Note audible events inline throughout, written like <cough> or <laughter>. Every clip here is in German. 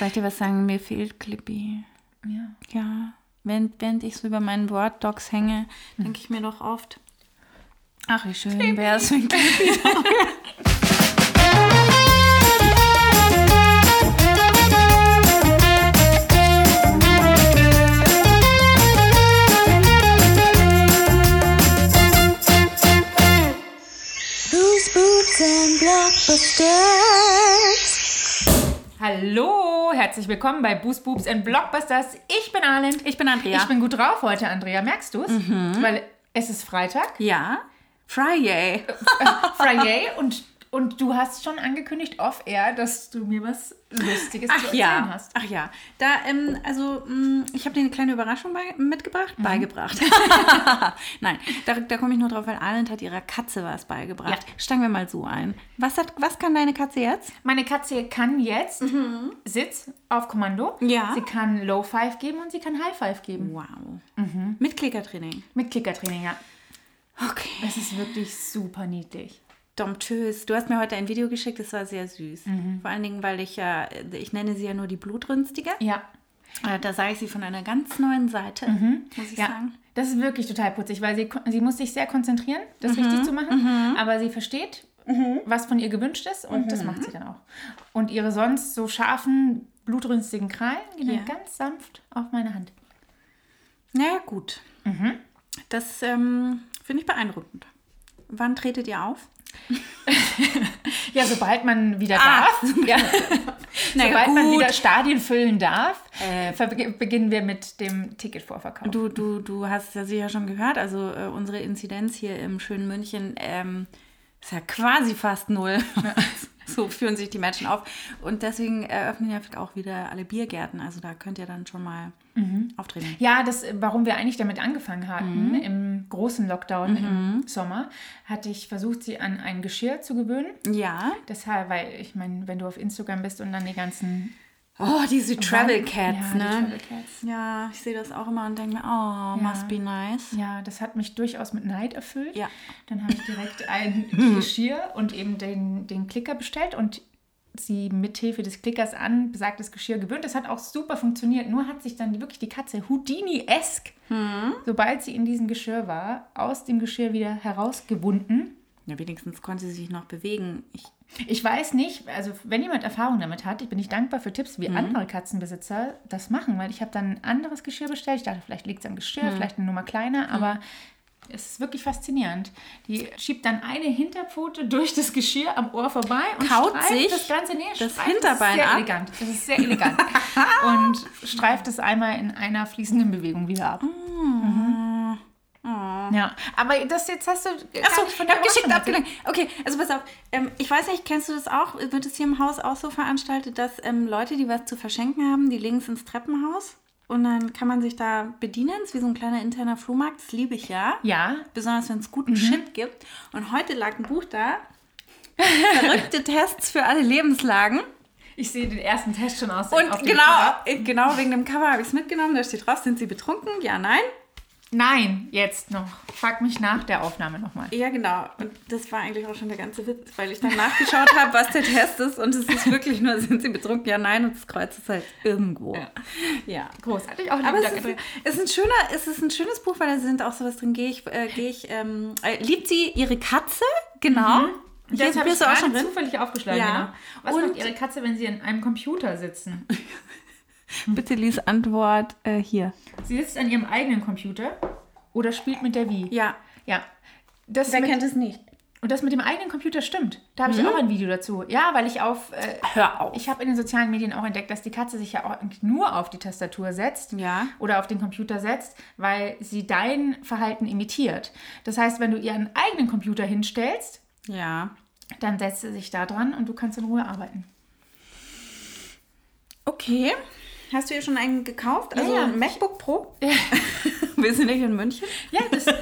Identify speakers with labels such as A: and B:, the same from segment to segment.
A: Soll ich dir was sagen? Mir fehlt Clippy.
B: Ja.
A: Ja. Während, während ich so über meinen Word-Docs hänge, denke ich mir doch oft, ach, wie schön wäre es, wenn Clippy <laughs>
C: Boots and Blockbusters.
B: Hallo, herzlich willkommen bei Boost Boobs and Blockbusters. Ich bin Arlen.
A: Ich bin Andrea.
B: Ich bin gut drauf heute, Andrea. Merkst du es? Weil es ist Freitag,
A: Ja. Friday.
B: Friday, und, und du hast schon angekündigt off-air, dass du mir was Lustiges zu
A: Ach
B: erzählen
A: ja,
B: hast.
A: ach ja. Da, ähm, also, mh, ich habe dir eine kleine Überraschung bei, mitgebracht.
B: Mhm.
A: Beigebracht. <laughs> Nein, da, da komme ich nur drauf, weil Arlen hat ihrer Katze was beigebracht.
B: Ja.
A: Steigen wir mal so ein. Was, hat, was kann deine Katze jetzt?
B: Meine Katze kann jetzt Sitz auf Kommando.
A: Mhm. Ja.
B: Sie kann Low Five geben und sie kann High Five geben.
A: Wow.
B: Mhm.
A: Mit Klickertraining.
B: Mit Klickertraining, ja.
A: Okay.
B: Das ist wirklich super niedlich.
A: Domptös. Du hast mir heute ein Video geschickt, das war sehr süß.
B: Mhm.
A: Vor allen Dingen, weil ich ja, ich nenne sie ja nur die Blutrünstige.
B: Ja.
A: Äh, Da sah ich sie von einer ganz neuen Seite, muss ich
B: Ja,
A: sagen.
B: das ist wirklich total putzig, weil sie, sie muss sich sehr konzentrieren, das
A: Mhm.
B: richtig zu machen, aber sie versteht, was von ihr gewünscht ist und
A: Mhm.
B: das macht sie dann auch. Und ihre sonst so scharfen, blutrünstigen Krallen gehen
A: Ja.
B: ganz sanft auf meine Hand.
A: Naja, gut.
B: Mhm.
A: Das ähm, finde ich beeindruckend. Wann tretet ihr auf? <laughs>
B: Ja, sobald man wieder
A: Ah,
B: darf, <laughs> <laughs> ja, sobald man
A: gut.
B: wieder Stadien füllen darf, verbe- beginnen wir mit dem Ticketvorverkauf.
A: Du, du, du hast ja sicher schon gehört, also äh, unsere Inzidenz hier im schönen München ähm, ist ja quasi fast null. <laughs> so führen sich die Menschen auf. Und deswegen eröffnen ja auch wieder alle Biergärten. Also da könnt ihr dann schon mal auftreten.
B: Ja, das, warum wir eigentlich damit angefangen hatten,
A: Mhm.
B: im großen Lockdown im Sommer, hatte ich versucht, sie an ein Geschirr zu gewöhnen.
A: Ja.
B: Deshalb, weil ich meine, wenn du auf Instagram bist und dann die ganzen
A: Oh, diese Travel Cats,
B: ja, die
A: ne?
B: Travel Cats.
A: Ja, ich sehe das auch immer und denke mir, oh, must be nice.
B: Ja, das hat mich durchaus mit Neid erfüllt.
A: Ja.
B: Dann habe ich direkt ein <laughs> Geschirr und eben den, den Klicker bestellt und sie mithilfe des Klickers an besagtes Geschirr gewöhnt. Das hat auch super funktioniert. Nur hat sich dann wirklich die Katze Houdini-esk,
A: Hm.
B: sobald sie in diesem Geschirr war, aus dem Geschirr wieder herausgewunden.
A: Ja, wenigstens konnte sie sich noch bewegen. Ich,
B: Ich weiß nicht, also wenn jemand Erfahrung damit hat, ich bin nicht dankbar für Tipps, wie andere Katzenbesitzer das machen, weil ich habe dann ein anderes Geschirr bestellt. Ich dachte, vielleicht liegt es am Geschirr, vielleicht eine Nummer kleiner, aber es ist wirklich faszinierend. Die schiebt dann eine Hinterpfote durch das Geschirr am Ohr vorbei und
A: Kaut sich
B: das ganze nee,
A: das
B: streift
A: Hinterbein
B: das ist sehr
A: ab.
B: elegant. Das ist sehr elegant. <laughs> und streift es einmal in einer fließenden Bewegung wieder ab. Mhm. Ja, aber das jetzt hast du
A: Achso, ich habe geschickt abgelenkt. Okay, also pass auf. Ähm, ich weiß nicht, kennst du das auch? Wird es hier im Haus auch so veranstaltet, dass ähm, Leute, die was zu verschenken haben, die legen es ins Treppenhaus und dann kann man sich da bedienen? Es ist wie so ein kleiner interner Flohmarkt. Das liebe ich ja.
B: Ja,
A: Besonders wenn es guten Shit gibt. Und heute lag ein Buch da. Verrückte <laughs> Tests für alle Lebenslagen.
B: ich sehe den ersten Test schon aus.
A: Und genau,
B: Cover.
A: äh, genau wegen dem Cover habe ich es mitgenommen. Da steht drauf, sind sie betrunken? Ja, nein.
B: Nein, jetzt noch. Frag mich nach der Aufnahme nochmal.
A: Ja, genau. Und das war eigentlich auch schon der ganze Witz, weil ich dann nachgeschaut habe, was der Test ist. Und es ist wirklich nur, sind sie betrunken? Ja, nein. Und das Kreuz ist halt irgendwo. Ja.
B: Großartig. Auch
A: Aber es ist, ist ein schöner, es ist ein schönes Buch, weil da sind auch sowas drin. Gehe ich, äh, gehe ich, ähm, äh, liebt sie ihre Katze? Genau. Hier
B: Das habe ich
A: auch schon drin.
B: zufällig aufgeschlagen.
A: Ja.
B: Genau. Was
A: Und-
B: macht Ihre Katze, wenn Sie an einem Computer sitzen? <laughs>
A: Bitte lies Antwort äh, hier.
B: Sie sitzt an ihrem eigenen Computer oder spielt mit der Wii.
A: Ja.
B: Ja. Das
A: Wer
B: mit,
A: kennt es nicht?
B: und das mit dem eigenen Computer stimmt. Da habe ich auch ein Video dazu. Ja, weil ich auf. Äh,
A: Hör auf.
B: ich habe in den sozialen Medien auch entdeckt, dass die Katze sich ja auch nur auf die Tastatur setzt
A: Ja.
B: oder auf den Computer setzt, weil sie dein Verhalten imitiert. Das heißt, wenn du ihr einen eigenen Computer hinstellst,
A: Ja.
B: dann setzt sie sich da dran und du kannst in Ruhe arbeiten.
A: Okay. Hast du ihr schon einen gekauft? Also
B: ja.
A: ein MacBook Pro? <laughs> Wir sind nicht in München.
B: Ja, das <laughs>
A: Das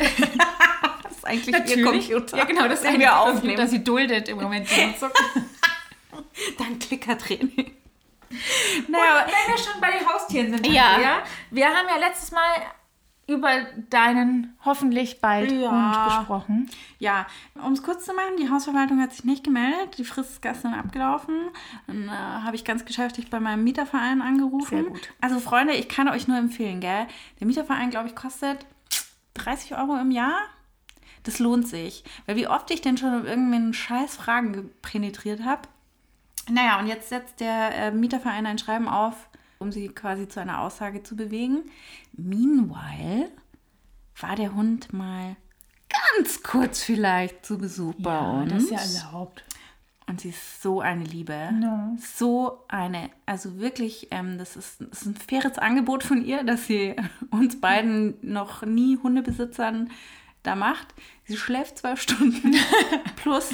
A: ist eigentlich ihr Computer.
B: Ja, genau, das ist
A: den wir
B: Computer.
A: aufnehmen.
B: Sie duldet im Moment die Nutzung. <laughs>
A: Dein Klickertraining.
B: Naja, wenn wir schon bei den Haustieren sind,
A: Ja.
B: Andrea, wir haben ja letztes Mal über deinen hoffentlich bald
A: Ja.
B: Hund gesprochen.
A: Ja, um es kurz zu machen, die Hausverwaltung hat sich nicht gemeldet. Die Frist ist gestern abgelaufen. Dann äh, habe ich ganz geschäftig bei meinem Mieterverein angerufen.
B: Sehr gut.
A: Also Freunde, ich kann euch nur empfehlen, gell? Der Mieterverein, glaube ich, kostet 30 Euro im Jahr. Das lohnt sich. Weil wie oft ich denn schon um irgendeinen scheiß Fragen gepenetriert habe. Naja, und jetzt setzt der äh, Mieterverein ein Schreiben auf, um sie quasi zu einer Aussage zu bewegen. Meanwhile war der Hund mal ganz kurz vielleicht zu Besuch bei uns.
B: das ist ja erlaubt.
A: Und sie ist so eine Liebe.
B: No.
A: So eine, also wirklich, ähm, das, ist, das ist ein faires Angebot von ihr, dass sie <laughs> uns beiden noch nie Hundebesitzern da macht. Sie schläft zwölf Stunden <laughs> plus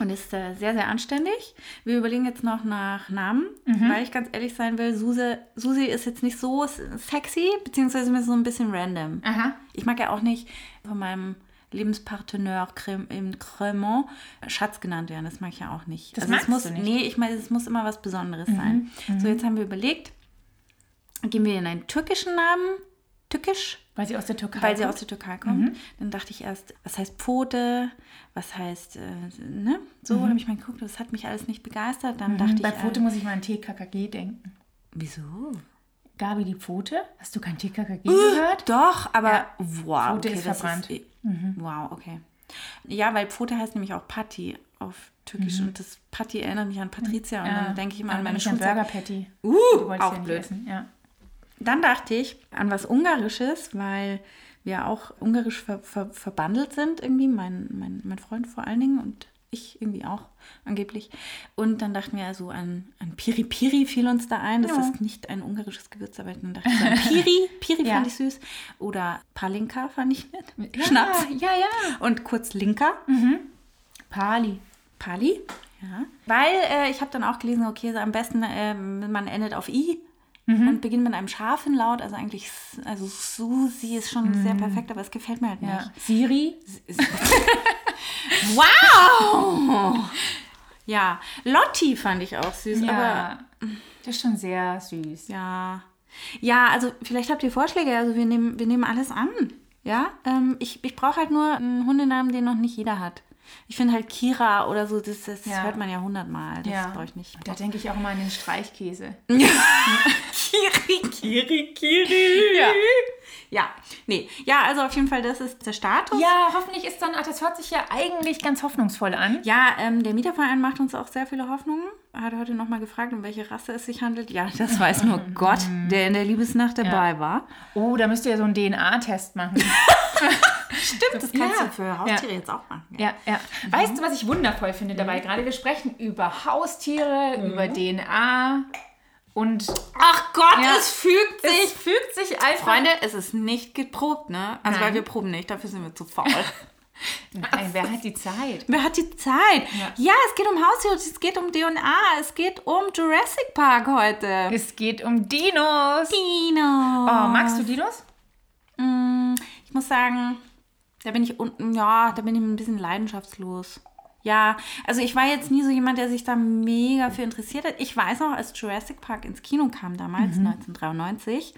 A: und ist äh, sehr, sehr anständig. Wir überlegen jetzt noch nach Namen, weil ich ganz ehrlich sein will, Suse, Susi ist jetzt nicht so sexy, beziehungsweise mir so ein bisschen random.
B: Aha.
A: Ich mag ja auch nicht von meinem Lebenspartner im Cremant Schatz genannt werden. Das mag ich ja auch nicht.
B: Das
A: es
B: magst
A: muss,
B: du nicht?
A: Nee, ich meine, es muss immer was Besonderes sein. So, jetzt haben wir überlegt, gehen wir in einen türkischen Namen, türkisch,
B: Weil sie aus der Türkei
A: weil sie
B: kommt.
A: aus der Türkei kommt. Dann dachte ich erst, was heißt Pfote, was heißt, äh, ne? So habe ich mal geguckt, das hat mich alles nicht begeistert. Dann dachte
B: Bei
A: ich,
B: Pfote
A: äh,
B: muss ich mal an TKKG denken.
A: wieso?
B: Gabi die Pfote? Hast du kein TKKG gehört?
A: Doch, aber
B: Ja.
A: wow.
B: Pfote
A: okay,
B: ist verbrannt.
A: Ist, Wow, okay. Ja, weil Pfote heißt nämlich auch Patti auf Türkisch und das Patti erinnert mich an Patricia und dann denke ich immer an meine
B: ein
A: Schulzeit.
B: Burger Patty.
A: Uh, auch
B: ja
A: blöd.
B: Ja.
A: Dann dachte ich an was Ungarisches, weil wir auch ungarisch ver ver verbandelt sind irgendwie, mein, mein, mein Freund vor allen Dingen und ich irgendwie auch angeblich. Und dann dachten wir also an, an Piri Piri fiel uns da ein. Das
B: Ja.
A: ist nicht ein ungarisches Gewürz, aber dann dachte ich so an <laughs> Piri. Piri
B: Ja.
A: fand ich süß. Oder Palinka fand ich nett. Schnaps.
B: Ja, ja.
A: Und kurz Linka.
B: Pali.
A: Pali. Ja. Weil äh, ich habe dann auch gelesen, okay, so am besten ähm, man endet auf I und beginnt mit einem scharfen Laut. Also eigentlich, also Susi ist schon sehr perfekt, aber es gefällt mir halt
B: Ja.
A: nicht.
B: Siri. <laughs>
A: Wow! Ja, Lotti fand ich auch süß, aber
B: Ja. Das ist schon sehr süß.
A: ja. Ja, also vielleicht habt ihr Vorschläge, also wir nehmen, wir nehmen alles an. Ja, ähm, ich, ich brauche halt nur einen Hundenamen, den noch nicht jeder hat. Ich finde halt Kira oder so, das, das
B: Ja.
A: hört man ja hundertmal. Das
B: Ja.
A: brauche ich nicht.
B: Da denke ich auch immer an den Streichkäse. <laughs>
A: Kiri, Kiri, Kiri.
B: Ja.
A: Ja, nee. Ja, also auf jeden Fall, das ist der Status.
B: Ja, hoffentlich ist dann, ach, das hört sich ja eigentlich ganz hoffnungsvoll an.
A: Ja, ähm, der Mieterverein macht uns auch sehr viele Hoffnungen. Er hat heute nochmal gefragt, um welche Rasse es sich handelt. Ja, das weiß nur <laughs> Gott, der in der Liebesnacht dabei war.
B: Oh, da müsst ihr so einen DNA-Test machen. <laughs>
A: Stimmt, das
B: kannst
A: kannst
B: du
A: für Haustiere jetzt auch machen.
B: Ja, ja. Weißt du, was ich wundervoll finde dabei gerade? Wir sprechen über Haustiere, über DNA und
A: Ach Gott,
B: Ja.
A: es fügt sich.
B: es fügt sich einfach.
A: Freunde, es ist nicht geprobt, ne? Also,
B: Nein.
A: weil wir proben nicht, dafür sind wir zu faul. <laughs>
B: Nein, wer hat die Zeit?
A: Wer hat die Zeit? Ja. es geht um Haustiere, es geht um DNA, es geht um Jurassic Park heute.
B: Es geht um Dinos.
A: Dino.
B: Oh, magst du Dinos?
A: Mm, Ich muss sagen, da bin ich unten, ja, da bin ich ein bisschen leidenschaftslos. Ja, also ich war jetzt nie so jemand, der sich da mega für interessiert hat. Ich weiß noch, als Jurassic Park ins Kino kam damals, 1993,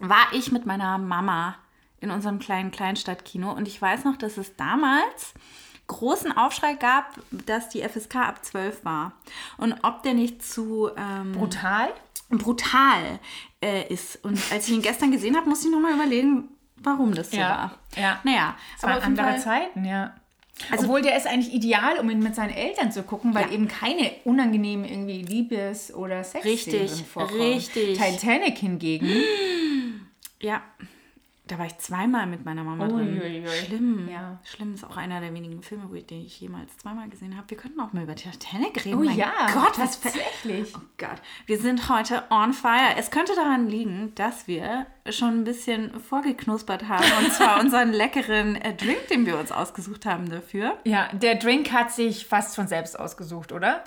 A: war ich mit meiner Mama in unserem kleinen Kleinstadtkino und ich weiß noch, dass es damals großen Aufschrei gab, dass die FSK ab 12 war. Und ob der nicht zu ähm,
B: Brutal?
A: brutal äh, ist. Und als ich ihn gestern gesehen habe, musste ich nochmal überlegen, warum das so
B: Ja,
A: war.
B: ja.
A: Naja,
B: Es waren
A: auf jeden
B: andere
A: Fall-
B: Zeiten, ja.
A: Also-
B: Obwohl der ist eigentlich ideal, um ihn mit seinen Eltern zu gucken, weil
A: Ja.
B: eben keine unangenehmen irgendwie Liebes- oder Sexszenen
A: Richtig,
B: vorkommen.
A: richtig.
B: Titanic hingegen.
A: Ja, da war ich zweimal mit meiner Mama drin.
B: Uiuiui.
A: Schlimm.
B: Ja.
A: Schlimm ist auch einer der wenigen Filme, wo ich- jemals zweimal gesehen habe. Wir könnten auch mal über Titanic reden.
B: Oh
A: mein
B: ja,
A: Gott, was
B: tatsächlich.
A: Oh Gott, wir sind heute on fire. Es könnte daran liegen, dass wir schon ein bisschen vorgeknuspert haben. Und zwar <laughs> unseren leckeren äh, Drink, den wir uns ausgesucht haben dafür.
B: Ja, der Drink hat sich fast von selbst ausgesucht, oder?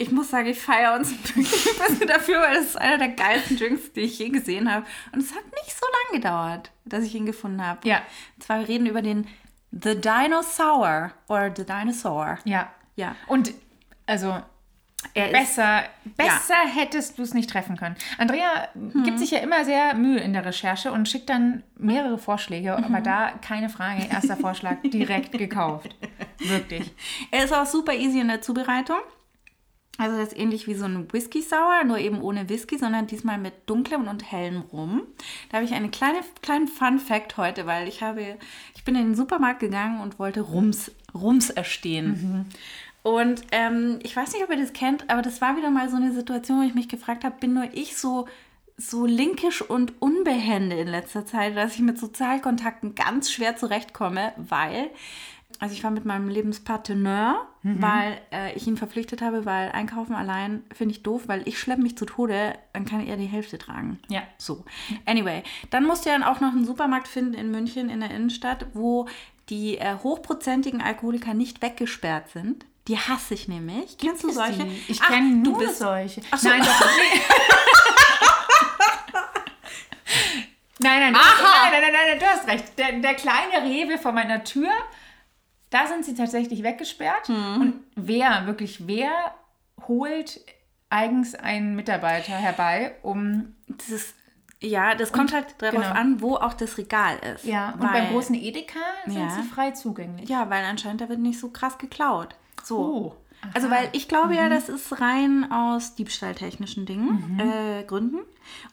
A: Ich muss sagen, ich feiere uns <laughs> wirklich ein bisschen dafür, weil es ist einer der geilsten Drinks, die ich je gesehen habe. Und es hat nicht so lange gedauert, dass ich ihn gefunden habe.
B: Ja.
A: Und zwar, wir reden über den The Dinosaur oder The Dinosaur.
B: Ja.
A: Ja.
B: Und also
A: Er ist,
B: Besser, besser hättest du es nicht treffen können. Andrea gibt sich ja immer sehr Mühe in der Recherche und schickt dann mehrere Vorschläge, aber da keine Frage, erster Vorschlag direkt gekauft. <laughs> Wirklich.
A: er ist auch super easy in der Zubereitung. Also das ist ähnlich wie so ein Whisky Sour, nur eben ohne Whisky, sondern diesmal mit dunklem und hellem Rum. Da habe ich einen kleine, kleinen Fun Fact heute, weil ich habe, ich bin in den Supermarkt gegangen und wollte Rums, Rums erstehen. Und ähm, ich weiß nicht, ob ihr das kennt, aber das war wieder mal so eine Situation, wo ich mich gefragt habe, bin nur ich so so linkisch und unbehende in letzter Zeit, dass ich mit Sozialkontakten ganz schwer zurechtkomme, weil also ich war mit meinem Lebenspartner, weil äh, ich ihn verpflichtet habe, weil einkaufen allein finde ich doof, weil ich schleppe mich zu Tode, dann kann er die Hälfte tragen.
B: Ja.
A: So. Anyway, dann musst du ja auch noch einen Supermarkt finden in München in der Innenstadt, wo die äh, hochprozentigen Alkoholiker nicht weggesperrt sind. Die hasse ich nämlich. Kennst du solche?
B: Die? Ich kenne
A: du
B: nur
A: bist
B: solche.
A: Ach so.
B: Nein, doch nicht. <laughs> Nein, nein, hast, nein, nein, nein, nein, du hast recht. Der, der kleine Rewe vor meiner Tür, da sind sie tatsächlich weggesperrt.
A: Mhm.
B: Und wer, wirklich, wer holt eigens einen Mitarbeiter herbei, um.
A: Das ist, ja, das kommt halt darauf
B: genau.
A: an, wo auch das Regal ist.
B: Ja, und
A: Weil-
B: beim großen Edeka sind
A: Ja.
B: sie frei zugänglich.
A: Ja, weil anscheinend da wird nicht so krass geklaut. So.
B: Oh.
A: Also, weil ich glaube ja, das ist rein aus diebstahltechnischen Dingen, äh, Gründen.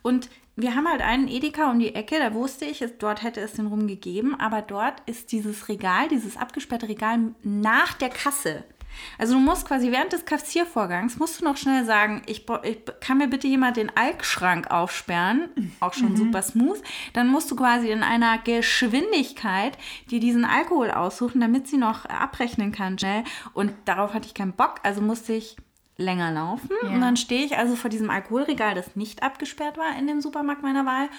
A: Und wir haben halt einen Edeka um die Ecke, da wusste ich, dort hätte es den rum gegeben, aber dort ist dieses Regal, dieses abgesperrte Regal nach der Kasse. Also du musst quasi während des Kassiervorgangs, musst du noch schnell sagen, ich, ich kann mir bitte jemand den Alkschrank aufsperren, auch schon super smooth. Dann musst du quasi in einer Geschwindigkeit dir diesen Alkohol aussuchen, damit sie noch abrechnen kann schnell. Und darauf hatte ich keinen Bock, also musste ich länger laufen.
B: Ja.
A: Und dann stehe ich also vor diesem Alkoholregal, das nicht abgesperrt war in dem Supermarkt meiner Wahl.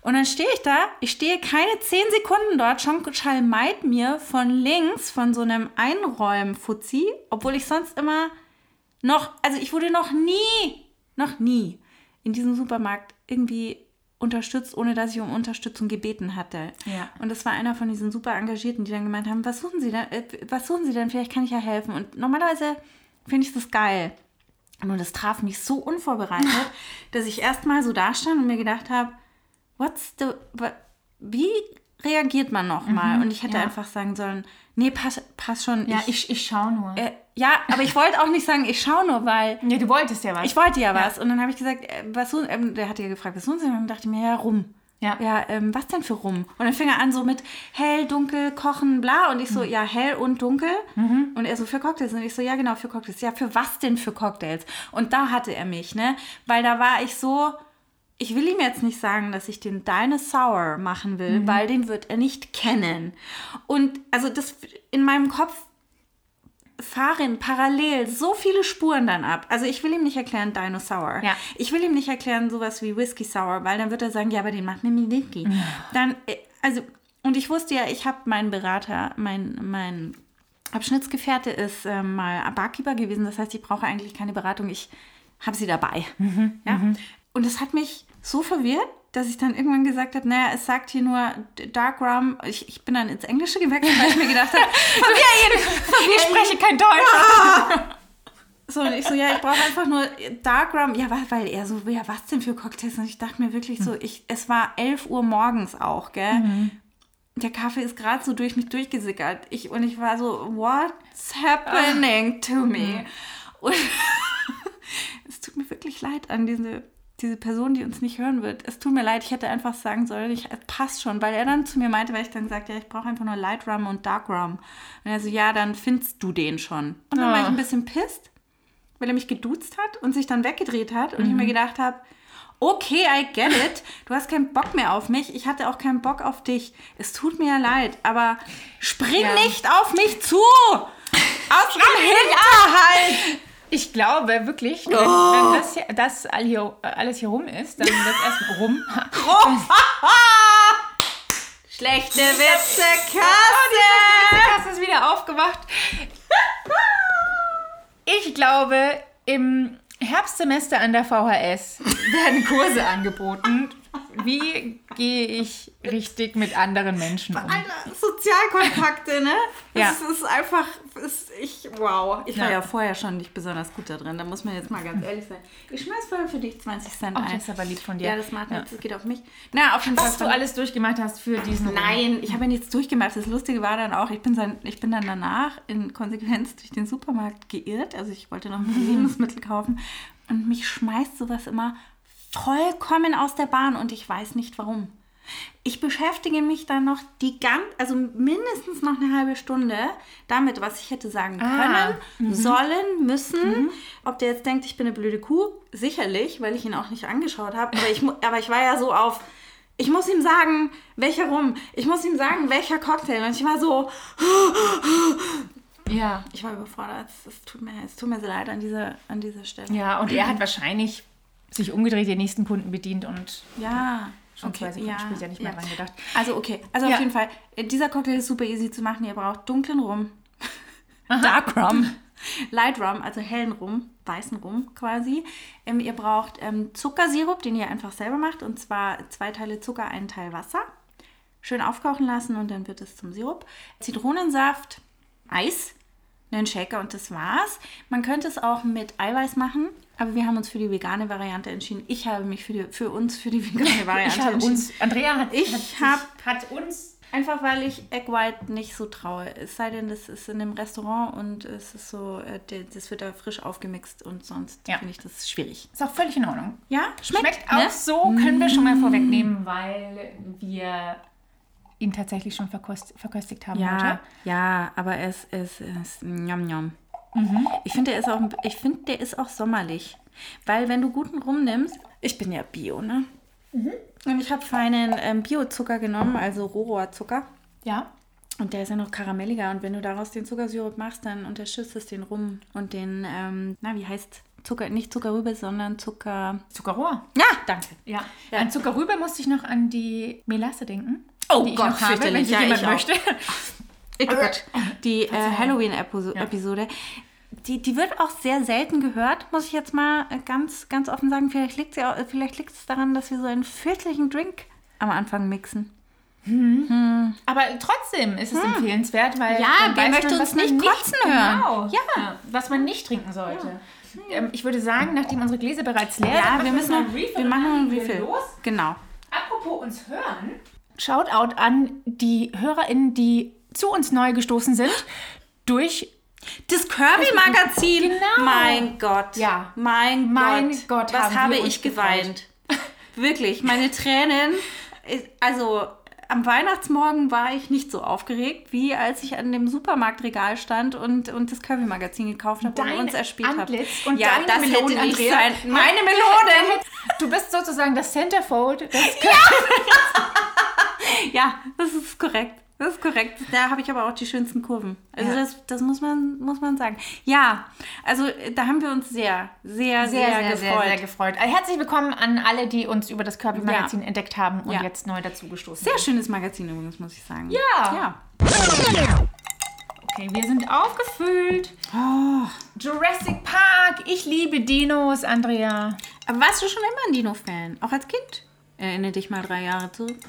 A: Und dann stehe ich da, ich stehe keine zehn Sekunden dort, schon schalmeit mir von links von so einem Einräum-Fuzzi, obwohl ich sonst immer noch, also ich wurde noch nie, noch nie in diesem Supermarkt irgendwie unterstützt, ohne dass ich um Unterstützung gebeten hatte.
B: Ja.
A: Und das war einer von diesen super Engagierten, die dann gemeint haben, was suchen Sie denn, äh, was suchen Sie denn, vielleicht kann ich ja helfen. Und normalerweise finde ich das geil. Und das traf mich so unvorbereitet, <laughs> dass ich erstmal so da stand und mir gedacht habe, what's the, wie reagiert man nochmal? und ich hätte
B: ja.
A: einfach sagen sollen, nee, pass, pass schon.
B: Ja, ich, ich schaue nur.
A: äh, ja, aber ich wollte auch nicht sagen, ich schaue nur, weil
B: ja, du wolltest ja was.
A: ich wollte ja was. Und dann habe ich gesagt, äh, was ähm, der hat ja gefragt, was suchen Sie? Und dann dachte ich mir, ja, rum.
B: Ja.
A: Ja, ähm, was denn für rum? Und dann fing er an so mit hell, dunkel, kochen, bla. Und ich so, ja, hell und dunkel. Und er so, für Cocktails. Und ich so, ja, genau, für Cocktails. Ja, für was denn für Cocktails? Und da hatte er mich, ne? Weil da war ich so, ich will ihm jetzt nicht sagen, dass ich den Dinosaur machen will, weil den wird er nicht kennen. Und also das in meinem Kopf fahren parallel so viele Spuren dann ab. Also ich will ihm nicht erklären Dinosaur.
B: Ja.
A: Ich will ihm nicht erklären sowas wie Whisky Sour, weil dann wird er sagen, ja, aber den macht nämlich Whisky. Dann, äh, also, und ich wusste ja, ich habe meinen Berater, mein, mein Abschnittsgefährte ist ähm, mal Barkeeper gewesen. Das heißt, ich brauche eigentlich keine Beratung. Ich habe sie dabei. Ja? Und es hat mich so verwirrt, dass ich dann irgendwann gesagt habe, naja, es sagt hier nur Dark Rum. Ich, ich bin dann ins Englische gewechselt, weil ich mir gedacht habe, <laughs>
B: ich spreche kein Deutsch.
A: So, und ich so, ja, ich brauche einfach nur Dark Rum. Ja, weil, er so, ja, was denn für Cocktails? Und ich dachte mir wirklich so, ich, es war 11 Uhr morgens auch, gell? Der Kaffee ist gerade so durch mich durchgesickert. Ich, und ich war so, what's happening to me? Und <laughs> es tut mir wirklich leid an diese, diese Person, die uns nicht hören wird. Es tut mir leid, ich hätte einfach sagen sollen, ich, es passt schon, weil er dann zu mir meinte, weil ich dann gesagt ja, ich brauche einfach nur Light Rum und Dark Rum. Und er so, ja, dann findest du den schon. Und dann war ich
B: Ah.
A: ein bisschen pisst weil er mich geduzt hat und sich dann weggedreht hat und ich mir gedacht habe, okay, I get it. Du hast keinen Bock mehr auf mich. Ich hatte auch keinen Bock auf dich. Es tut mir ja leid, aber spring
B: Ja.
A: nicht auf mich zu. <laughs> Aus dem Hinterhalt.
B: Ich glaube wirklich, wenn,
A: Oh.
B: wenn das, hier, das all hier, alles hier rum ist, dann wird erst rum. <laughs>
A: Schlechte Witze, Kasse.
B: Hast es wieder aufgemacht. Ich glaube, im Herbstsemester an der VHS werden Kurse angeboten. Wie gehe ich richtig mit anderen Menschen um?
A: Alter, Sozialkontakte, ne?
B: Ja.
A: Es ist einfach, es, ich, wow. Ich war
B: Ja.
A: ja. vorher schon nicht besonders gut da drin, da muss man jetzt mal ganz ehrlich sein. Ich schmeiß vorher für dich 20 Cent
B: Ach,
A: ein.
B: das ist aber lieb von dir.
A: Ja, das macht
B: Ja.
A: nichts, das geht auf mich. Na, auf jeden Fall.
B: Was du alles durchgemacht hast für diesen
A: Nein, ich habe ja nichts durchgemacht. Das Lustige war dann auch, ich bin dann, ich bin dann danach in Konsequenz durch den Supermarkt geirrt. Also ich wollte noch ein Lebensmittel kaufen und mich schmeißt sowas immer vollkommen aus der Bahn und ich weiß nicht warum. Ich beschäftige mich dann noch die ganz, also mindestens noch eine halbe Stunde damit, was ich hätte sagen
B: Ah,
A: können, sollen, müssen. Ob der jetzt denkt, ich bin eine blöde Kuh, sicherlich, weil ich ihn auch nicht angeschaut habe. Aber ich, aber ich war ja so auf, ich muss ihm sagen, welcher rum. Ich muss ihm sagen, welcher Cocktail. Und ich war so,
B: Ja.
A: ich war überfordert. Es, tut, mir, es tut mir so leid an dieser, an dieser Stelle.
B: Ja, und er hat wahrscheinlich sich umgedreht, den nächsten Kunden bedient und
A: Ja.
B: schon zwei Sekunden später nicht mehr dran gedacht.
A: Also okay, also
B: Ja.
A: auf jeden Fall, äh, dieser Cocktail ist super easy zu machen. Ihr braucht dunklen Rum, <laughs> Dark Rum, Light Rum, also hellen Rum, weißen Rum quasi. Ähm, ihr braucht ähm, Zuckersirup, den ihr einfach selber macht, und zwar zwei Teile Zucker, einen Teil Wasser. Schön aufkochen lassen und dann wird es zum Sirup. Zitronensaft, Eis, einen Shaker und das war's. Man könnte es auch mit Eiweiß machen, aber wir haben uns für die vegane Variante entschieden. Ich habe mich für, die, für uns für die vegane <laughs> Variante entschieden.
B: uns, Andrea hat,
A: Ich
B: hat, sich-
A: hab-
B: hat uns
A: Einfach weil ich Egg White nicht so traue. Es sei denn, das ist in einem Restaurant und es ist so, äh, das wird da frisch aufgemixt und sonst
B: Ja.
A: finde ich das schwierig.
B: Ist auch völlig in Ordnung.
A: Ja,
B: Schmeckt,
A: ne?
B: auch so, können wir schon mal vorwegnehmen, weil wir ihn tatsächlich schon verkost, verköstigt haben
A: Ja,
B: heute.
A: ja, aber es ist, es, njam, njam.
B: Mhm.
A: Ich finde, der ist auch, ich finde, der ist auch sommerlich. Weil wenn du guten Rum nimmst, ich bin ja Bio, ne?
B: Mhm.
A: Und ich habe feinen ähm, Biozucker genommen, also Rohrzucker.
B: Ja.
A: Und der ist ja noch karamelliger. Und wenn du daraus den Zuckersirup machst, dann unterstützt es den Rum und den, ähm, na, wie heißt Zucker? Nicht Zuckerrübe, sondern Zucker.
B: Zuckerrohr.
A: Ja, danke.
B: Ja.
A: Ja.
B: An Zuckerrübe musste ich noch an die Melasse denken.
A: Oh
B: die ich
A: Gott,
B: noch habe, wenn sie
A: Ja,
B: jemand
A: ich
B: möchte.
A: Oh Gott. Die äh, Halloween-Episode. Die, die wird auch sehr selten gehört, muss ich jetzt mal äh, ganz, ganz offen sagen. Vielleicht liegt sie auch, vielleicht liegt es daran, dass wir so einen fürchterlichen Drink am Anfang mixen.
B: Aber trotzdem ist es empfehlenswert, weil
A: Hm. Ja,
B: dann
A: wer
B: weiß
A: möchte
B: man,
A: uns nicht kotzen hören?
B: Genau,
A: Ja.
B: ja. Was man nicht trinken sollte. Ähm, ich würde sagen, nachdem unsere Gläser bereits leer
A: Ja,
B: sind,
A: wir
B: machen
A: müssen noch,
B: einen Refill
A: wir machen noch einen
B: wir
A: Refill.
B: Los.
A: Genau.
B: Apropos uns hören. Shoutout an die HörerInnen, die zu uns neu gestoßen sind. Durch
A: Das Kirby-Magazin.
B: Genau.
A: Mein Gott.
B: Ja.
A: Mein,
B: Mein
A: Gott.
B: Gott,
A: Was habe ich geweint. <laughs> Wirklich, meine Tränen. Also am Weihnachtsmorgen war ich nicht so aufgeregt, wie als ich an dem Supermarktregal stand und, und das Kirby-Magazin gekauft habe und
B: Dein
A: uns erspielt habe.
B: Und
A: ja,
B: deine
A: das
B: Melonen,
A: hätte nicht sein. Meine Melonen.
B: Du bist sozusagen das Centerfold. Das <laughs>
A: Ja, das ist korrekt. Das ist korrekt. Da habe ich aber auch die schönsten Kurven. Also
B: Ja.
A: das, das muss, man, muss man sagen. Ja, also äh, da haben wir uns sehr, sehr, sehr, gefreut.
B: gefreut. Also Herzlich willkommen an alle, die uns über das Kirby-Magazin entdeckt haben und
A: Ja.
B: jetzt neu dazugestoßen
A: Sehr schönes Magazin übrigens, muss ich sagen.
B: Ja.
A: Ja.
B: Okay, wir sind aufgefüllt.
A: Oh.
B: Jurassic Park. Ich liebe Dinos, Andrea.
A: Aber warst du schon immer ein Dino-Fan? Auch als Kind? Erinnere dich mal drei Jahre zurück. <laughs>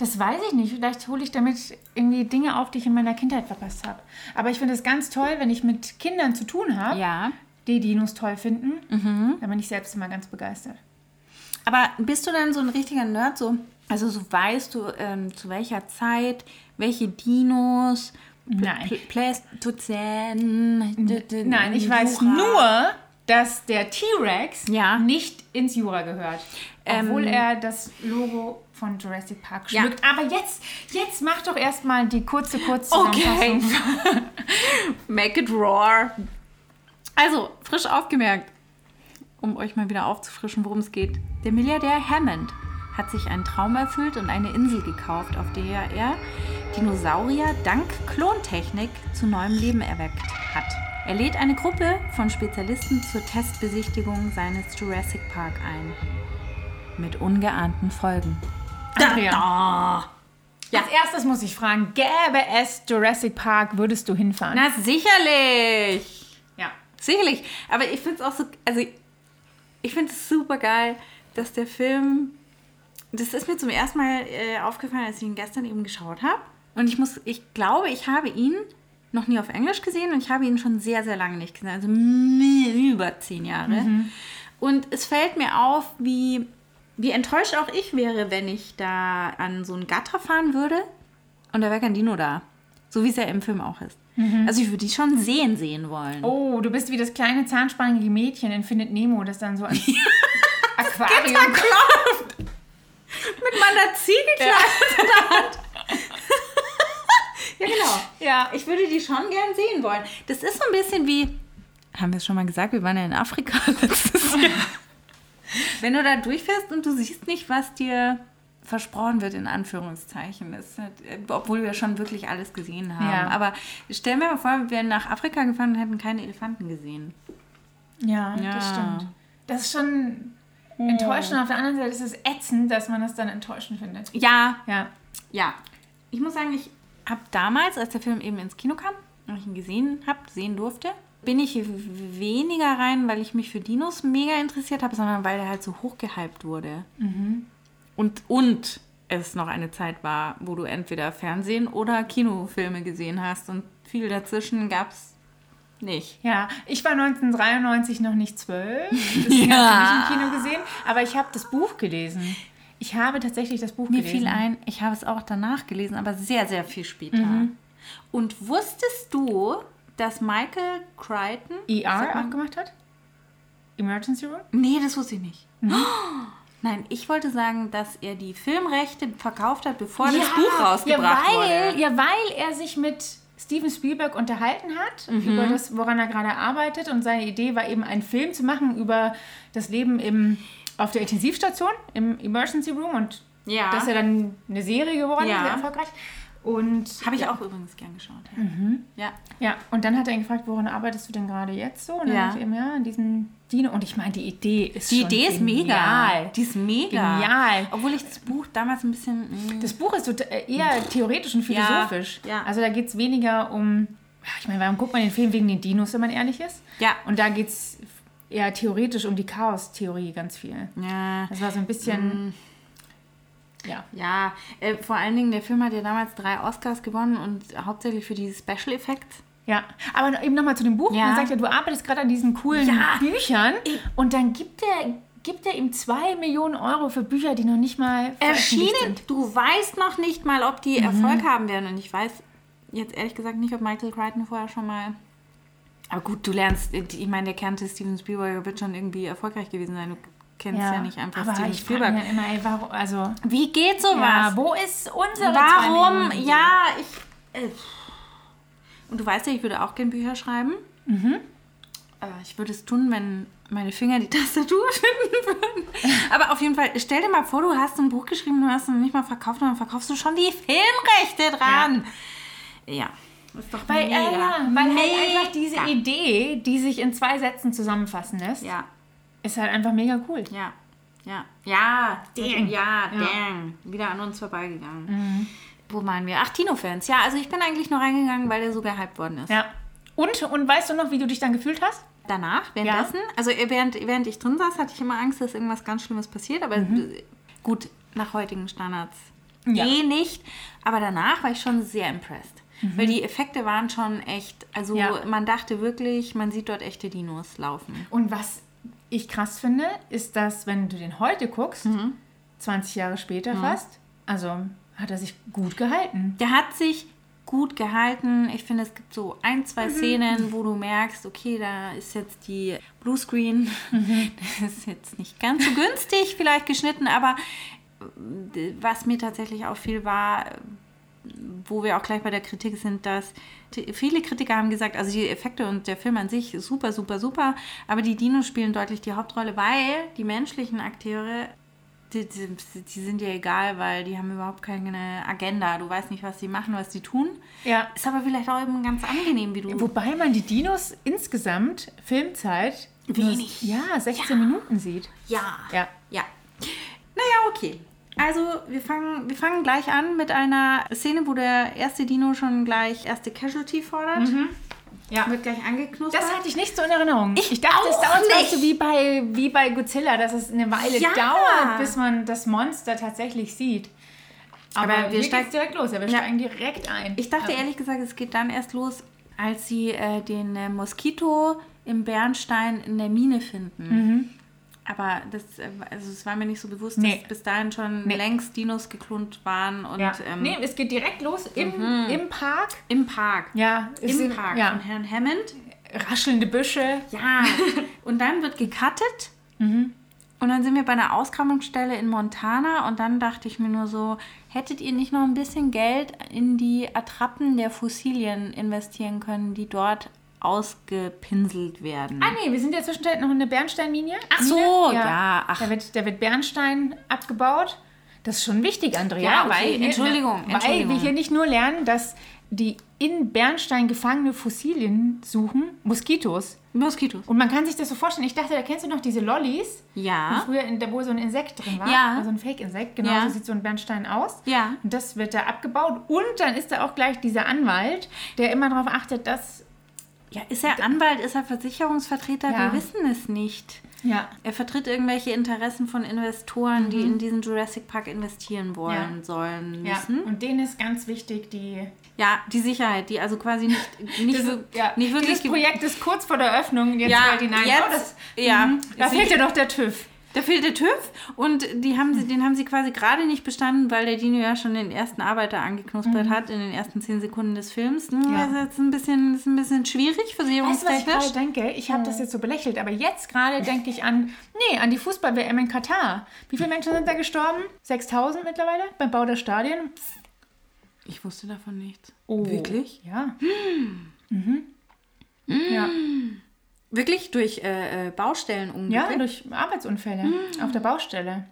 B: Das weiß ich nicht. Vielleicht hole ich damit irgendwie Dinge auf, die ich in meiner Kindheit verpasst habe. Aber ich finde es ganz toll, wenn ich mit Kindern zu tun habe,
A: Ja.
B: die Dinos toll finden. Dann bin ich selbst immer ganz begeistert.
A: Aber bist du dann so ein richtiger Nerd? So, also so weißt du, ähm, zu welcher Zeit, welche Dinos,
B: Nein.
A: Pl- Pleistozän, d- d-
B: Nein, ich weiß nur, dass der T-Rex
A: Ja.
B: nicht ins Jura gehört. Obwohl er das Logo von Jurassic Park
A: Ja.
B: schmückt. Aber jetzt, jetzt mach doch erstmal die kurze, kurze
A: Okay.
B: Zusammenfassung. <laughs>
A: Make it roar. Also, frisch aufgemerkt, um euch mal wieder aufzufrischen, worum es geht. Der Milliardär Hammond hat sich einen Traum erfüllt und eine Insel gekauft, auf der er Dinosaurier dank Klontechnik zu neuem Leben erweckt hat. Er lädt eine Gruppe von Spezialisten zur Testbesichtigung seines Jurassic Park ein. Mit ungeahnten Folgen.
B: Andrea. Als erstes muss ich fragen, gäbe es Jurassic Park, würdest du hinfahren?
A: Na, sicherlich!
B: ja.
A: Sicherlich, aber ich finde es auch so, also ich finde es super geil, dass der Film, das ist mir zum ersten Mal äh, aufgefallen, als ich ihn gestern eben geschaut habe. Und ich muss, ich glaube, ich habe ihn noch nie auf Englisch gesehen und ich habe ihn schon sehr, sehr lange nicht gesehen, also über zehn Jahre. Und es fällt mir auf, wie, wie enttäuscht auch ich wäre, wenn ich da an so ein Gatter fahren würde und da wäre kein Dino da. So wie es ja im Film auch ist. Also ich würde die schon sehen sehen wollen.
B: Oh, du bist wie das kleine zahnspangige Mädchen in Findet Nemo, das dann so ans <laughs> Aquarium
A: Mit meiner Ziegelkleid in der <laughs> Hand. ja, genau.
B: Ja.
A: Ich würde die schon gern sehen wollen. Das ist so ein bisschen wie, haben wir es schon mal gesagt, wir waren ja in Afrika <laughs> letztes Jahr. Wenn du da durchfährst und du siehst nicht, was dir versprochen wird, in Anführungszeichen. Das ist äh, obwohl wir schon wirklich alles gesehen haben.
B: Ja.
A: Aber stell mir mal vor, wir wären nach Afrika gefahren und hätten keine Elefanten gesehen.
B: Ja,
A: Ja.
B: das stimmt. Das ist schon enttäuschend. Auf der anderen Seite ist es ätzend, dass man das dann enttäuschend findet.
A: Ja,
B: Ja.
A: Ja, ich muss sagen, ich habe damals, als der Film eben ins Kino kam und ich ihn gesehen habe, sehen durfte, bin ich weniger rein, weil ich mich für Dinos mega interessiert habe, sondern weil er halt so hoch gehypt wurde. Und, und es noch eine Zeit war, wo du entweder Fernsehen oder Kinofilme gesehen hast und viel dazwischen gab es nicht.
B: Ja, ich war 1993 noch nicht zwölf, <laughs> deswegen
A: Ja.
B: habe ich nicht im Kino gesehen, aber ich habe das Buch gelesen. Ich habe tatsächlich das Buch
A: Mir
B: gelesen.
A: fiel ein, ich habe es auch danach gelesen, aber sehr, sehr viel später. Und wusstest du, dass Michael Crichton
B: ER auch gemacht hat? Emergency Room?
A: Nee, das wusste ich nicht. <gasps> Nein, ich wollte sagen, dass er die Filmrechte verkauft hat, bevor das Buch rausgebracht
B: ja, weil,
A: wurde.
B: Ja, weil er sich mit Steven Spielberg unterhalten hat
A: Mhm.
B: über das, woran er gerade arbeitet. Und seine Idee war eben, einen Film zu machen über das Leben im, auf der Intensivstation, im Emergency Room. Und
A: Ja.
B: das ist ja dann eine Serie geworden,
A: Ja.
B: sehr erfolgreich. Und
A: Habe ich
B: ja,
A: auch übrigens gern geschaut.
B: Mhm.
A: Ja. ja.
B: Ja, und dann hat er ihn gefragt, woran arbeitest du denn gerade jetzt so? Und dann
A: Ja.
B: er eben, ja, an diesen Dino. Und ich meine, die Idee ist
A: Die Idee ist mega. Die ist mega.
B: Genial.
A: Obwohl ich das Buch damals ein bisschen. mm,
B: Das Buch ist so, äh, eher theoretisch und philosophisch.
A: ja.
B: Also da geht es weniger um, ja, ich meine, warum guckt man den Film wegen den Dinos, wenn man ehrlich ist?
A: Ja.
B: Und da geht es eher theoretisch um die Chaos-Theorie ganz viel.
A: Ja.
B: Das war so ein bisschen,
A: Mm.
B: Ja.
A: Ja, äh, vor allen Dingen, der Film hat ja damals drei Oscars gewonnen und hauptsächlich für die Special Effects.
B: Ja, aber eben nochmal zu dem Buch.
A: Ja.
B: Man sagt ja, du arbeitest gerade an diesen coolen
A: Ja.
B: Büchern und dann gibt er, gibt er ihm zwei Millionen Euro für Bücher, die noch nicht mal
A: Erschienen.
B: sind.
A: Du weißt noch nicht mal, ob die Erfolg haben werden. Und ich weiß jetzt ehrlich gesagt nicht, ob Michael Crichton vorher schon mal. Aber gut, du lernst, ich meine, der kannte Steven Spielberg, wird schon irgendwie erfolgreich gewesen sein. Du kennst ja, nicht einfach
B: aber
A: Steven
B: ich
A: Spielberg.
B: mich dann immer, ey, warum, also,
A: Wie geht sowas?
B: ja, wo ist unsere
A: Warum? Ja, ich. Äh, und du weißt ja, ich würde auch gerne Bücher schreiben. Äh, ich würde es tun, wenn meine Finger die Tastatur <laughs> finden würden. Aber auf jeden Fall, stell dir mal vor, du hast ein Buch geschrieben, du hast es noch nicht mal verkauft und dann verkaufst du schon die Filmrechte dran. Ja. Ist doch
B: Weil,
A: mega.
B: ja, ja, weil halt
A: Mega.
B: einfach diese Idee, die sich in zwei Sätzen zusammenfassen lässt,
A: Ja,
B: ist halt einfach mega cool.
A: ja, ja. Ja, dang, ja,
B: Ja.
A: dang. Wieder an uns vorbeigegangen. Wo waren wir? Ach, Tino-Fans. Ja, also ich bin eigentlich nur reingegangen, weil der so gehypt worden ist.
B: Ja. Und, und weißt du noch, wie du dich dann gefühlt hast?
A: danach, währenddessen, also während, während ich drin saß, hatte ich immer Angst, dass irgendwas ganz Schlimmes passiert. Aber äh, gut, nach heutigen Standards
B: Ja.
A: eh nicht. Aber danach war ich schon sehr impressed. Weil die Effekte waren schon echt, also
B: Ja.
A: man dachte wirklich, man sieht dort echte Dinos laufen.
B: Und was ich krass finde, ist, dass wenn du den heute guckst,
A: Mhm.
B: 20 Jahre später fast, also hat er sich gut gehalten.
A: Der hat sich gut gehalten. Ich finde, es gibt so ein, zwei
B: Mhm.
A: Szenen, wo du merkst, okay, da ist jetzt die Bluescreen.
B: Mhm. <laughs>
A: Das ist jetzt nicht ganz so günstig vielleicht geschnitten, aber äh, was mir tatsächlich auffiel, war, wo wir auch gleich bei der Kritik sind, dass viele Kritiker haben gesagt, also die Effekte und der Film an sich ist super, super, super, aber die Dinos spielen deutlich die Hauptrolle, weil die menschlichen Akteure die, die, die sind dir egal, weil die haben überhaupt keine Agenda. Du weißt nicht, was sie machen, was sie tun.
B: Ja.
A: Ist aber vielleicht auch eben ganz angenehm, wie du.
B: Wobei man die Dinos insgesamt, Filmzeit,
A: Wenig.
B: Ja, 16 Minuten sieht.
A: ja.
B: Ja.
A: Ja. Naja, okay. Also, wir fangen, wir fangen gleich an mit einer Szene, wo der erste Dino schon gleich erste Casualty fordert.
B: Ja.
A: Wird gleich angeknuspert.
B: Das hatte ich nicht so in Erinnerung.
A: Ich
B: dachte, es dauert
A: nicht.
B: vielleicht so wie bei, wie bei Godzilla, dass es eine Weile
A: Ja.
B: dauert, bis man das Monster tatsächlich sieht. Aber,
A: Aber wir
B: wir
A: steig-
B: steigen direkt los. Ja, wir
A: Ja.
B: steigen direkt ein.
A: Ich dachte
B: Ja.
A: ehrlich gesagt, es geht dann erst los, als sie äh, den äh, Moskito im Bernstein in der Mine finden. Aber das, äh, also es war mir nicht so bewusst,
B: Nee.
A: dass bis dahin schon
B: Nee.
A: längst Dinos geklont waren und
B: Ja.
A: ähm,
B: nee, es geht direkt los im, im Park.
A: im Park.
B: Ja,
A: Im
B: sind-
A: Park
B: Ja,
A: von Herrn Hammond.
B: raschelnde Büsche.
A: Ja. und dann wird gecuttet. Und dann sind wir bei einer Ausgrabungsstelle in Montana und dann dachte ich mir nur so, hättet ihr nicht noch ein bisschen Geld in die Attrappen der Fossilien investieren können, die dort ausgepinselt werden?
B: Ah nee, wir sind ja zwischenzeitlich noch in der Bernsteinmine.
A: Ach so,
B: Mine.
A: ja, ach.
B: Da wird, da wird Bernstein abgebaut. Das ist schon wichtig, Andrea.
A: Ja, okay,
B: weil,
A: Entschuldigung,
B: Weil
A: Entschuldigung.
B: wir hier nicht nur lernen, dass die in Bernstein gefangene Fossilien suchen, Moskitos.
A: Moskitos.
B: Und man kann sich das so vorstellen. Ich dachte, da kennst du noch diese Lollis,
A: Ja.
B: früher in, da wo so ein Insekt drin war.
A: Ja.
B: Also ein Fake-Insekt. Genau
A: Ja.
B: so sieht so ein Bernstein aus.
A: Ja.
B: Und das wird da abgebaut. Und dann ist da auch gleich dieser Anwalt, der immer darauf achtet, dass.
A: Ja, ist er Anwalt, ist er Versicherungsvertreter?
B: Ja.
A: Wir wissen es nicht.
B: Ja.
A: Er vertritt irgendwelche Interessen von Investoren, die in diesen Jurassic Park investieren wollen,
B: Ja.
A: sollen,
B: Ja,
A: müssen.
B: und denen ist ganz wichtig, die.
A: Ja, die Sicherheit, die also quasi nicht, <laughs> nicht,
B: Das, ja,
A: nicht wirklich.
B: dieses Projekt ist kurz vor der Öffnung. Jetzt
A: Ja,
B: fällt hinein.
A: jetzt-
B: oh, das,
A: ja.
B: mhm. Da fehlt ja noch der TÜV.
A: Da fehlt der TÜV und die haben sie, den haben sie quasi gerade nicht bestanden, weil der Dino ja schon den ersten Arbeiter angeknuspert hat in den ersten zehn Sekunden des Films. Hm,
B: Ja.
A: Das ist jetzt ein bisschen, ist ein bisschen schwierig,
B: Weißt du, was ich gerade denke? Ich habe das jetzt so belächelt, aber jetzt gerade denke ich an, nee, an die Fußball-WM in Katar. Wie viele Menschen sind da gestorben? 6000 mittlerweile beim Bau der Stadien?
A: Ich wusste davon nichts.
B: Oh.
A: Wirklich?
B: Ja. Mhm. Ja.
A: Wirklich durch äh, äh, Baustellenunglücke?
B: ja, durch Arbeitsunfälle auf der Baustelle.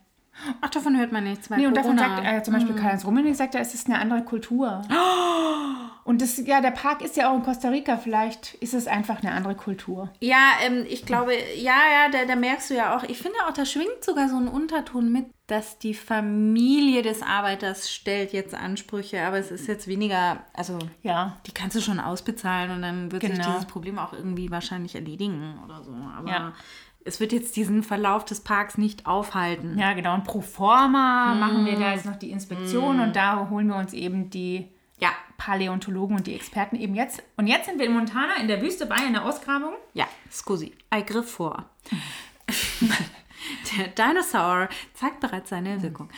A: Ach, davon hört man nichts.
B: Nee, und davon sagt äh, zum Beispiel Karl-Heinz Rummenigge, sagt er, es ist eine andere Kultur. <gasps> <gasps> Und das, ja, der Park ist ja auch in Costa Rica, vielleicht ist es einfach eine andere Kultur.
A: Ja, ähm, ich glaube, ja, ja, da, da merkst du ja auch, ich finde auch, da schwingt sogar so ein Unterton mit, dass die Familie des Arbeiters stellt jetzt Ansprüche, aber es ist jetzt weniger, also
B: Ja.
A: die kannst du schon ausbezahlen und dann wird sich
B: Genau.
A: dieses Problem auch irgendwie wahrscheinlich erledigen oder so. Aber
B: Ja.
A: es wird jetzt diesen Verlauf des Parks nicht aufhalten.
B: Ja, genau. Und pro forma machen wir da jetzt noch die Inspektion und da holen wir uns eben die
A: Ja,
B: Paläontologen und die Experten eben jetzt. Und jetzt sind wir in Montana in der Wüste bei einer Ausgrabung.
A: ja, scusi, I griff vor. <laughs> Der Dinosaur zeigt bereits seine Wirkung.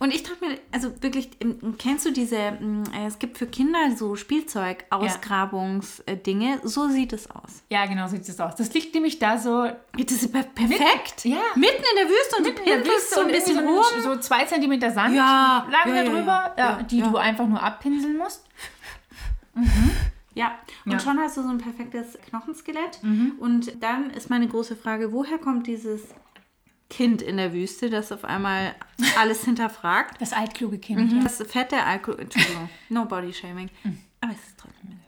A: Und ich dachte mir, also wirklich, ähm, kennst du diese, ähm, äh, es gibt für Kinder so Spielzeug-Ausgrabungsdinge, so sieht es aus.
B: Ja, genau, so sieht es aus. Das liegt nämlich da so
A: Das ist per- perfekt.
B: ja.
A: Mitten in der Wüste und
B: in
A: du
B: Wüste
A: so ein bisschen
B: irgendwie
A: rum.
B: so, so zwei Zentimeter Sand
A: Ja,
B: lagen
A: ja,
B: da
A: ja,
B: drüber,
A: ja,
B: ja, die
A: ja.
B: du einfach nur abpinseln musst.
A: Ja, und
B: Ja.
A: schon hast du so ein perfektes Knochenskelett. Und dann ist meine große Frage, woher kommt dieses Kind in der Wüste, das auf einmal alles hinterfragt?
B: Das altkluge Kind.
A: Das fette Alkohol, Entschuldigung, no body shaming. Aber es ist trotzdem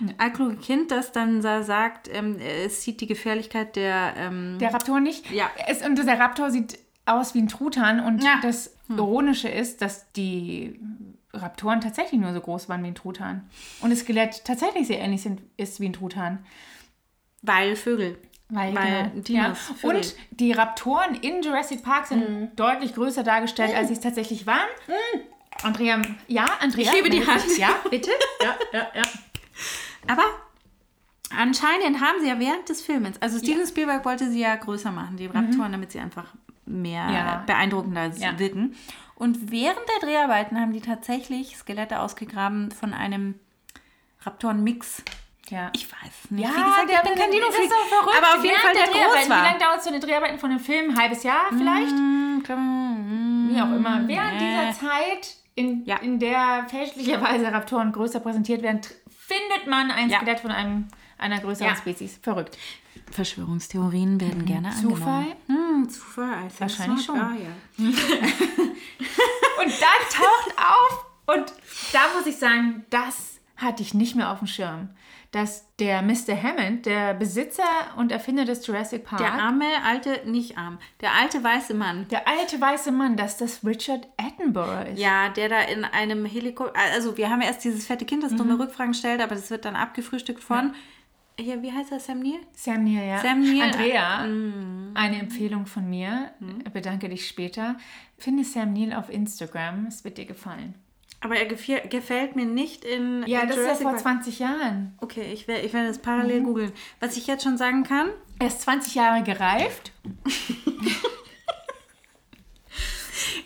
A: ein altkluge Kind, das dann sa- sagt, ähm, es sieht die Gefährlichkeit der, ähm,
B: Der Raptor nicht.
A: Ja.
B: Es, und der Raptor sieht aus wie ein Truthahn. Und
A: Ja.
B: das Ironische ist, dass die Raptoren tatsächlich nur so groß waren wie ein Truthahn. Und das Skelett tatsächlich sehr ähnlich sind, ist wie ein Truthahn.
A: weil Vögel.
B: Weil,
A: Weil
B: genau,
A: Dinos,
B: ja. Und die Raptoren in Jurassic Park sind deutlich größer dargestellt, als sie es tatsächlich waren. Andrea, ja, Andrea.
A: Ich hebe die. Hand.
B: Ja, bitte. <laughs> Ja, ja, ja.
A: Aber anscheinend haben sie ja während des Films, also Steven Spielberg wollte sie ja größer machen, die Raptoren, damit sie einfach mehr
B: Ja.
A: beeindruckender
B: Ja.
A: wirken. Und während der Dreharbeiten haben die tatsächlich Skelette ausgegraben von einem Raptoren-Mix.
B: Ja.
A: Ich weiß nicht.
B: Ja,
A: Wie gesagt, ich bin kein
B: verrückt.
A: Aber auf jeden Fall,
B: Während
A: der
B: Dreharbeiten.
A: groß
B: Wie
A: war.
B: lange dauert so eine Dreharbeiten von einem Film? Ein halbes Jahr vielleicht?
A: Hm, klar, hm,
B: Wie auch immer. Während
A: nee.
B: dieser Zeit, in,
A: Ja.
B: in der fälschlicherweise Raptoren größer präsentiert werden, findet man ein
A: Ja.
B: Skelett von einem, einer größeren
A: Ja.
B: Spezies. Verrückt.
A: Verschwörungstheorien werden gerne
B: Zufall?
A: angenommen. Hm, Zufall. I think
B: Wahrscheinlich schon.
A: Ja, ja. <laughs>
B: Und dann taucht auf und da muss ich sagen, das hatte ich nicht mehr auf dem Schirm, dass der Mr. Hammond, der Besitzer und Erfinder des Jurassic Park,
A: Der arme, alte, nicht arm, der alte weiße Mann,
B: der alte weiße Mann, dass das Richard Attenborough ist.
A: Ja, der da in einem Helikopter. Also, wir haben erst dieses fette Kind, das
B: Mhm.
A: dumme Rückfragen stellt, aber das wird dann abgefrühstückt von hier, wie heißt er, Sam Neill?
B: Sam Neill, ja.
A: Sam Neill.
B: Andrea, eine Empfehlung von mir. Bedanke dich später. Finde Sam Neill auf Instagram. Es wird dir gefallen.
A: Aber er gefiel, gefällt mir nicht in
B: Ja,
A: in
B: das ist ja
A: Jurassic
B: vor
A: Park.
B: 20 Jahren.
A: Okay, ich werde ich werd das parallel googeln. Was ich jetzt schon sagen kann,
B: Er ist 20 Jahre gereift. <laughs>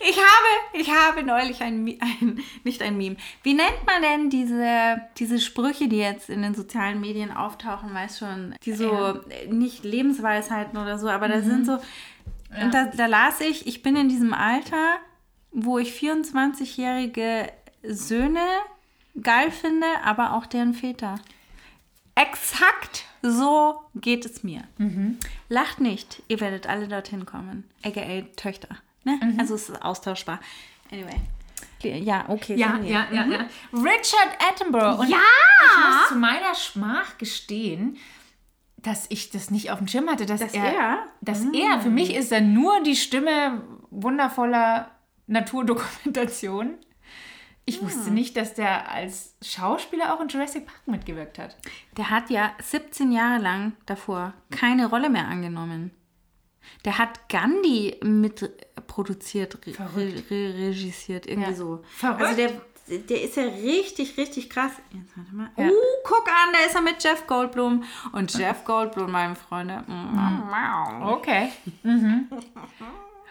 A: ich habe, ich habe neulich ein, ein, nicht ein Meme. Wie nennt man denn diese, diese Sprüche, die jetzt in den sozialen Medien auftauchen, weißt schon, die so, äh, nicht Lebensweisheiten oder so, aber da sind so, und da, da las ich, ich bin in diesem Alter, wo ich 24-jährige Söhne geil finde, aber auch deren Väter. Exakt so geht es mir. Lacht nicht, ihr werdet alle dorthin kommen. AKA Töchter. Ne? Also es ist austauschbar. Anyway. Ja, okay.
B: Ja, ja, ja, ja. Richard Attenborough. Und
A: Ja!
B: Ich muss zu meiner Schmach gestehen, dass ich das nicht auf dem Schirm hatte, dass,
A: Dass
B: er,
A: er?
B: dass er, für mich ist er nur die Stimme wundervoller Naturdokumentation. Ich wusste nicht, dass der als Schauspieler auch in Jurassic Park mitgewirkt hat.
A: Der hat ja 17 Jahre lang davor keine Rolle mehr angenommen. Der hat Gandhi mit produziert, re re regisiert, irgendwie
B: Ja.
A: so.
B: Verrückt.
A: Also der, der ist ja richtig, richtig krass. Jetzt warte mal.
B: Ja.
A: Uh, guck an, da ist er mit Jeff Goldblum. Und Jeff Goldblum, meine Freunde.
B: Okay. Mhm.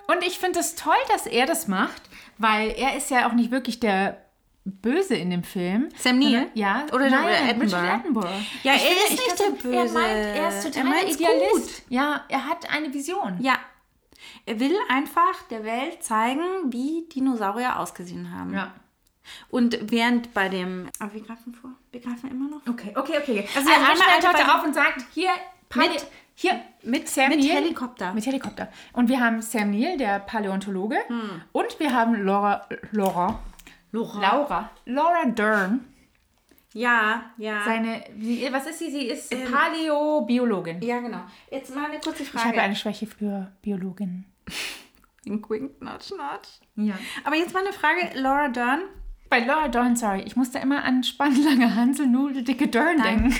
B: Und ich finde es toll, dass er das macht, weil er ist ja auch nicht wirklich der Böse in dem Film.
A: Sam Neill?
B: Ja.
A: Oder
B: Nein,
A: Attenborough?
B: Richard Attenborough.
A: Ja,
B: Ich
A: er ist
B: ich
A: nicht der
B: Er,
A: Böse.
B: meint, er ist
A: Er
B: total
A: meint's
B: Idealist.
A: gut.
B: Ja, er hat eine Vision.
A: Ja. Er will einfach der Welt zeigen, wie Dinosaurier ausgesehen haben.
B: Ja.
A: Und während bei dem. Aber wir greifen vor. Wir greifen immer noch.
B: Okay, okay, okay.
A: Also
B: Also,
A: der
B: also
A: eine
B: Richard
A: Alte
B: taucht
A: bei-
B: auf und sagt, hier,
A: Mit-
B: hier,
A: mit-
B: Sam
A: mit
B: Neill.
A: Helikopter.
B: Mit Helikopter. Und wir haben Sam Neill, der Paläontologe.
A: Hm.
B: Und wir haben Laura, Laura, Laura, Laura Dern.
A: Ja, ja.
B: Seine, was ist sie? Sie ist Paläobiologin.
A: ja, genau. Jetzt mal eine kurze
B: Ich
A: Frage.
B: habe eine Schwäche für Biologinnen. <laughs>
A: Wink, wink, nudge, nudge.
B: Ja.
A: Aber jetzt mal eine Frage. Laura Dern.
B: Bei Laura Dern, sorry, ich musste immer an spannlange Hansel, Nudel, dicke Dern denken.
A: Es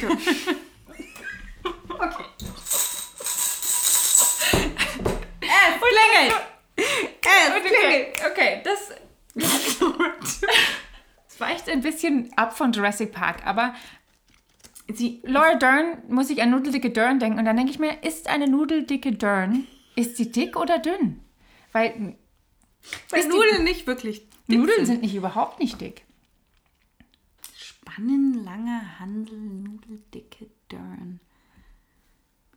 A: klingelt. Es
B: Okay, okay, das, das weicht ein bisschen ab von Jurassic Park, aber sie, Laura Dern muss ich an nudeldicke Dern denken und dann denke ich mir, ist eine nudeldicke Dern, ist sie dick oder dünn? Weil
A: Weil
B: Ist die-
A: Nudeln nicht wirklich dick
B: Nudeln sind nicht überhaupt nicht dick.
A: Spannenlange Handel, Nudeldicke Dern.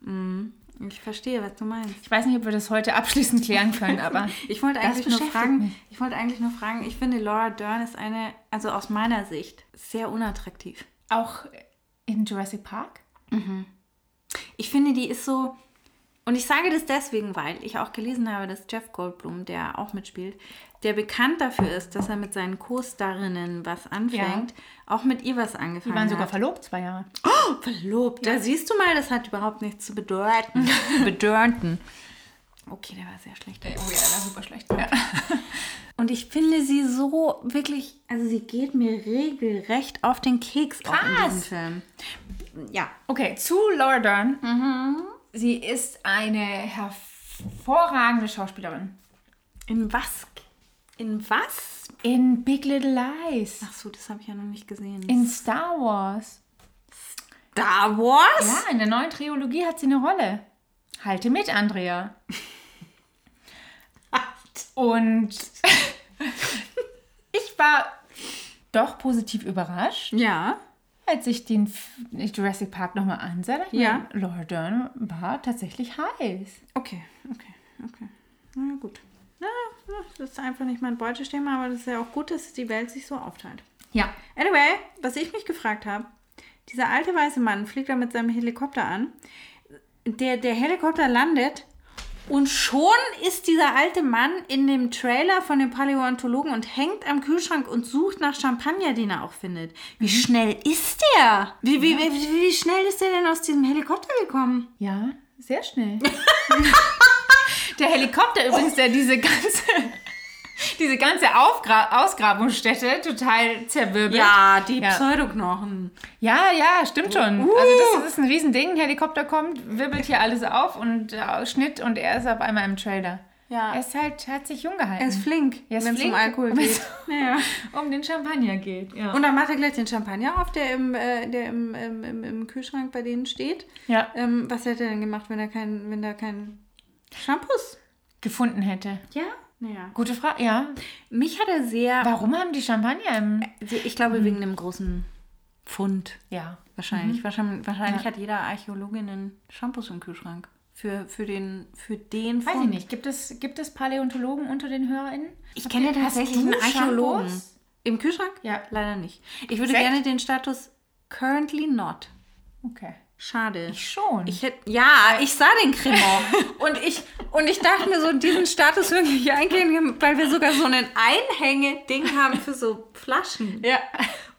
A: Mm, ich verstehe, was du meinst.
B: Ich weiß nicht, ob wir das heute abschließend klären können, <laughs> aber
A: Ich wollte eigentlich nur fragen,
B: mich.
A: ich wollte eigentlich nur fragen, ich finde Laura Dern ist eine, also aus meiner Sicht, sehr unattraktiv.
B: auch in Jurassic Park.
A: Ich finde, die ist so, und ich sage das deswegen, weil ich auch gelesen habe, dass Jeff Goldblum, der auch mitspielt, der bekannt dafür ist, dass er mit seinen Co-Starinnen was anfängt, auch mit ihr was angefangen
B: Die waren sogar
A: hat.
B: verlobt, zwei Jahre.
A: Verlobt. Da siehst du mal, das hat überhaupt nichts zu bedeuten. <laughs> bedeuten. Okay, der war sehr schlecht.
B: Oh ja, das war super schlecht. Ja.
A: Und ich finde sie so wirklich, also sie geht mir regelrecht auf den Keks auch in
B: Krass.
A: diesem Film. Ja.
B: Okay, zu Laura Dern. Sie ist eine hervorragende Schauspielerin.
A: In was? In was?
B: In Big Little Lies.
A: Ach so, das habe ich ja noch nicht gesehen.
B: In Star Wars.
A: Star Wars?
B: Ja, in der neuen Trilogie hat sie eine Rolle. Halte mit, Andrea. <laughs> Und <laughs> ich war doch positiv überrascht,
A: Ja.
B: als ich den Jurassic Park nochmal ansah. dachte ich
A: Ja.
B: mir, Laura Dern war tatsächlich heiß.
A: Okay, okay, okay. Na gut. Na, das ist einfach nicht mein Beutethema, aber das ist ja auch gut, dass die Welt sich so aufteilt.
B: Ja.
A: Anyway, was ich mich gefragt habe, dieser alte weiße Mann fliegt da mit seinem Helikopter an. Der, der Helikopter landet und schon ist dieser alte Mann in dem Trailer von dem Paläontologen und hängt am Kühlschrank und sucht nach Champagner, den er auch findet. Wie schnell ist der? Wie, wie, wie, wie schnell ist der denn aus diesem Helikopter gekommen?
B: Ja, sehr schnell. <laughs> der Helikopter übrigens, der diese ganze, <laughs> diese ganze Aufgra Ausgrabungsstätte total zerwirbelt.
A: Ja, die
B: Ja.
A: Pseudoknochen.
B: Ja, ja, stimmt schon. Also das, das ist ein Riesending. Ein Helikopter kommt, wirbelt hier alles auf und äh, Schnitt und er ist auf einmal im Trailer.
A: Ja.
B: Er ist halt, hat sich jung gehalten.
A: Er ist flink, wenn es um. Alkohol geht. <laughs> ja.
B: um den Champagner geht. Ja.
A: Und dann macht er gleich den Champagner auf, der im, äh, der im, im, im, im Kühlschrank bei denen steht.
B: ja.
A: Ähm, was hätte er denn gemacht, wenn er kein, wenn da kein Shampoos?
B: Gefunden hätte.
A: Ja. Naja.
B: Gute Frage. Ja.
A: Mich hat er sehr.
B: Warum haben die Champagner im.
A: Ich glaube, wegen einem großen Fund.
B: Ja.
A: Wahrscheinlich. Wahrscheinlich, wahrscheinlich
B: Ja.
A: hat jeder Archäologe einen Shampoos im Kühlschrank. Für, für den, für den
B: Weiß
A: Fund.
B: ich nicht. Gibt es, gibt es Paläontologen unter den HörerInnen?
A: Ich
B: Habt
A: kenne tatsächlich einen Archäologen.
B: Shampoos?
A: Im Kühlschrank?
B: Ja.
A: Leider nicht. Ich würde
B: Echt?
A: gerne den Status currently not.
B: Okay.
A: Schade.
B: Ich schon.
A: Ich hätte, ja, ich sah den Cremant <laughs> und ich und ich dachte mir so, diesen Status wirklich eingehen, weil wir sogar so ein Einhänge-Ding haben für so Flaschen.
B: ja.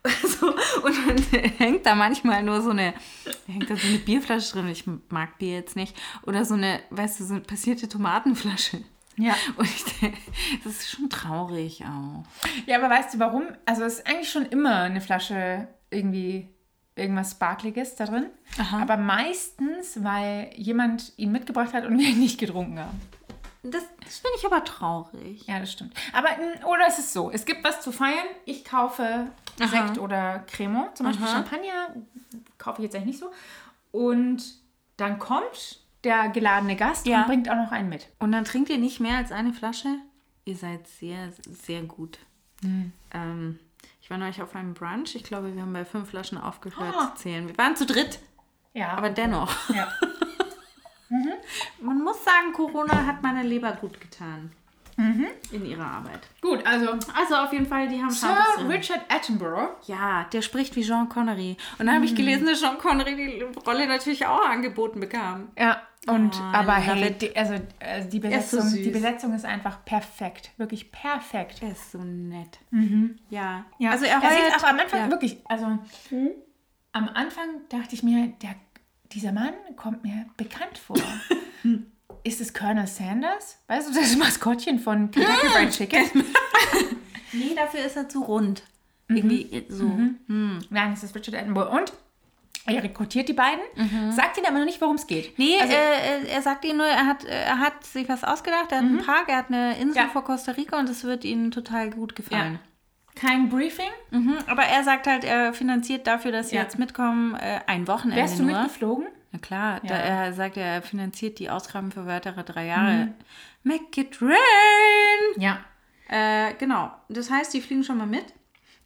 B: <laughs>
A: So, und dann hängt da manchmal nur so eine, hängt da so eine Bierflasche drin. Ich mag Bier jetzt nicht. Oder so eine, weißt du, so eine passierte Tomatenflasche.
B: Ja.
A: Und ich denke, das ist schon traurig auch.
B: Ja, aber weißt du warum? Also es ist eigentlich schon immer eine Flasche irgendwie irgendwas Sparkliges da drin. Aber meistens, weil jemand ihn mitgebracht hat und wir ihn nicht getrunken haben.
A: Das, das finde ich aber traurig.
B: Ja, das stimmt. Aber, mm, oder es ist so, es gibt was zu feiern. Ich kaufe Sekt oder Cremant, zum Beispiel Champagner, kaufe ich jetzt eigentlich nicht so. Und dann kommt der geladene Gast
A: Ja.
B: und bringt auch noch einen mit.
A: Und dann trinkt ihr nicht mehr als eine Flasche? Ihr seid sehr, sehr gut.
B: Hm.
A: Ähm, war neulich auf einem Brunch. Ich glaube, wir haben bei fünf Flaschen aufgehört
B: Ah.
A: zu zählen. Wir waren zu dritt,
B: Ja,
A: aber dennoch.
B: ja. <laughs>
A: Man muss sagen, Corona hat meiner Leber gut getan.
B: Mhm.
A: In ihrer Arbeit.
B: Gut, also
A: Also auf jeden Fall, die haben
B: Sir
A: Shampoos drin.
B: Richard Attenborough.
A: Ja, der spricht wie Jean Connery. Und dann habe ich gelesen, dass Jean Connery die Rolle natürlich auch angeboten bekam.
B: Ja, und
A: Oh,
B: aber hey, die, also äh, die
A: so
B: Besetzung,
A: süß.
B: die Besetzung ist einfach perfekt, wirklich perfekt.
A: Er ist so nett. Ja.
B: Ja,
A: Also er
B: er sieht auch am Anfang
A: ja.
B: wirklich, also am Anfang dachte ich mir, der, dieser Mann kommt mir bekannt vor. <laughs> ist es Colonel Sanders? Weißt du, das Maskottchen von Kentucky Fried Chicken? <laughs>
A: Nee, dafür ist er zu rund.
B: Mhm.
A: Irgendwie so.
B: Nein, es ist Richard Attenborough. Und er rekrutiert die beiden, sagt ihnen aber noch nicht, worum es geht.
A: Nee,
B: Also-
A: äh, er sagt ihnen nur, er hat, er hat sich was ausgedacht. Er hat einen Park, er hat eine Insel
B: Ja.
A: vor Costa Rica und es wird ihnen total gut gefallen.
B: Kein Briefing.
A: Mhm, aber er sagt halt, er finanziert dafür, dass sie
B: Ja.
A: jetzt mitkommen, äh, ein Wochenende
B: Wärst du
A: nur.
B: mitgeflogen?
A: Na klar, da
B: Ja.
A: er sagt, er finanziert die Ausgaben für weitere drei Jahre.
B: Mhm.
A: Make it rain!
B: Ja.
A: Äh, genau. Das heißt, die fliegen schon mal mit.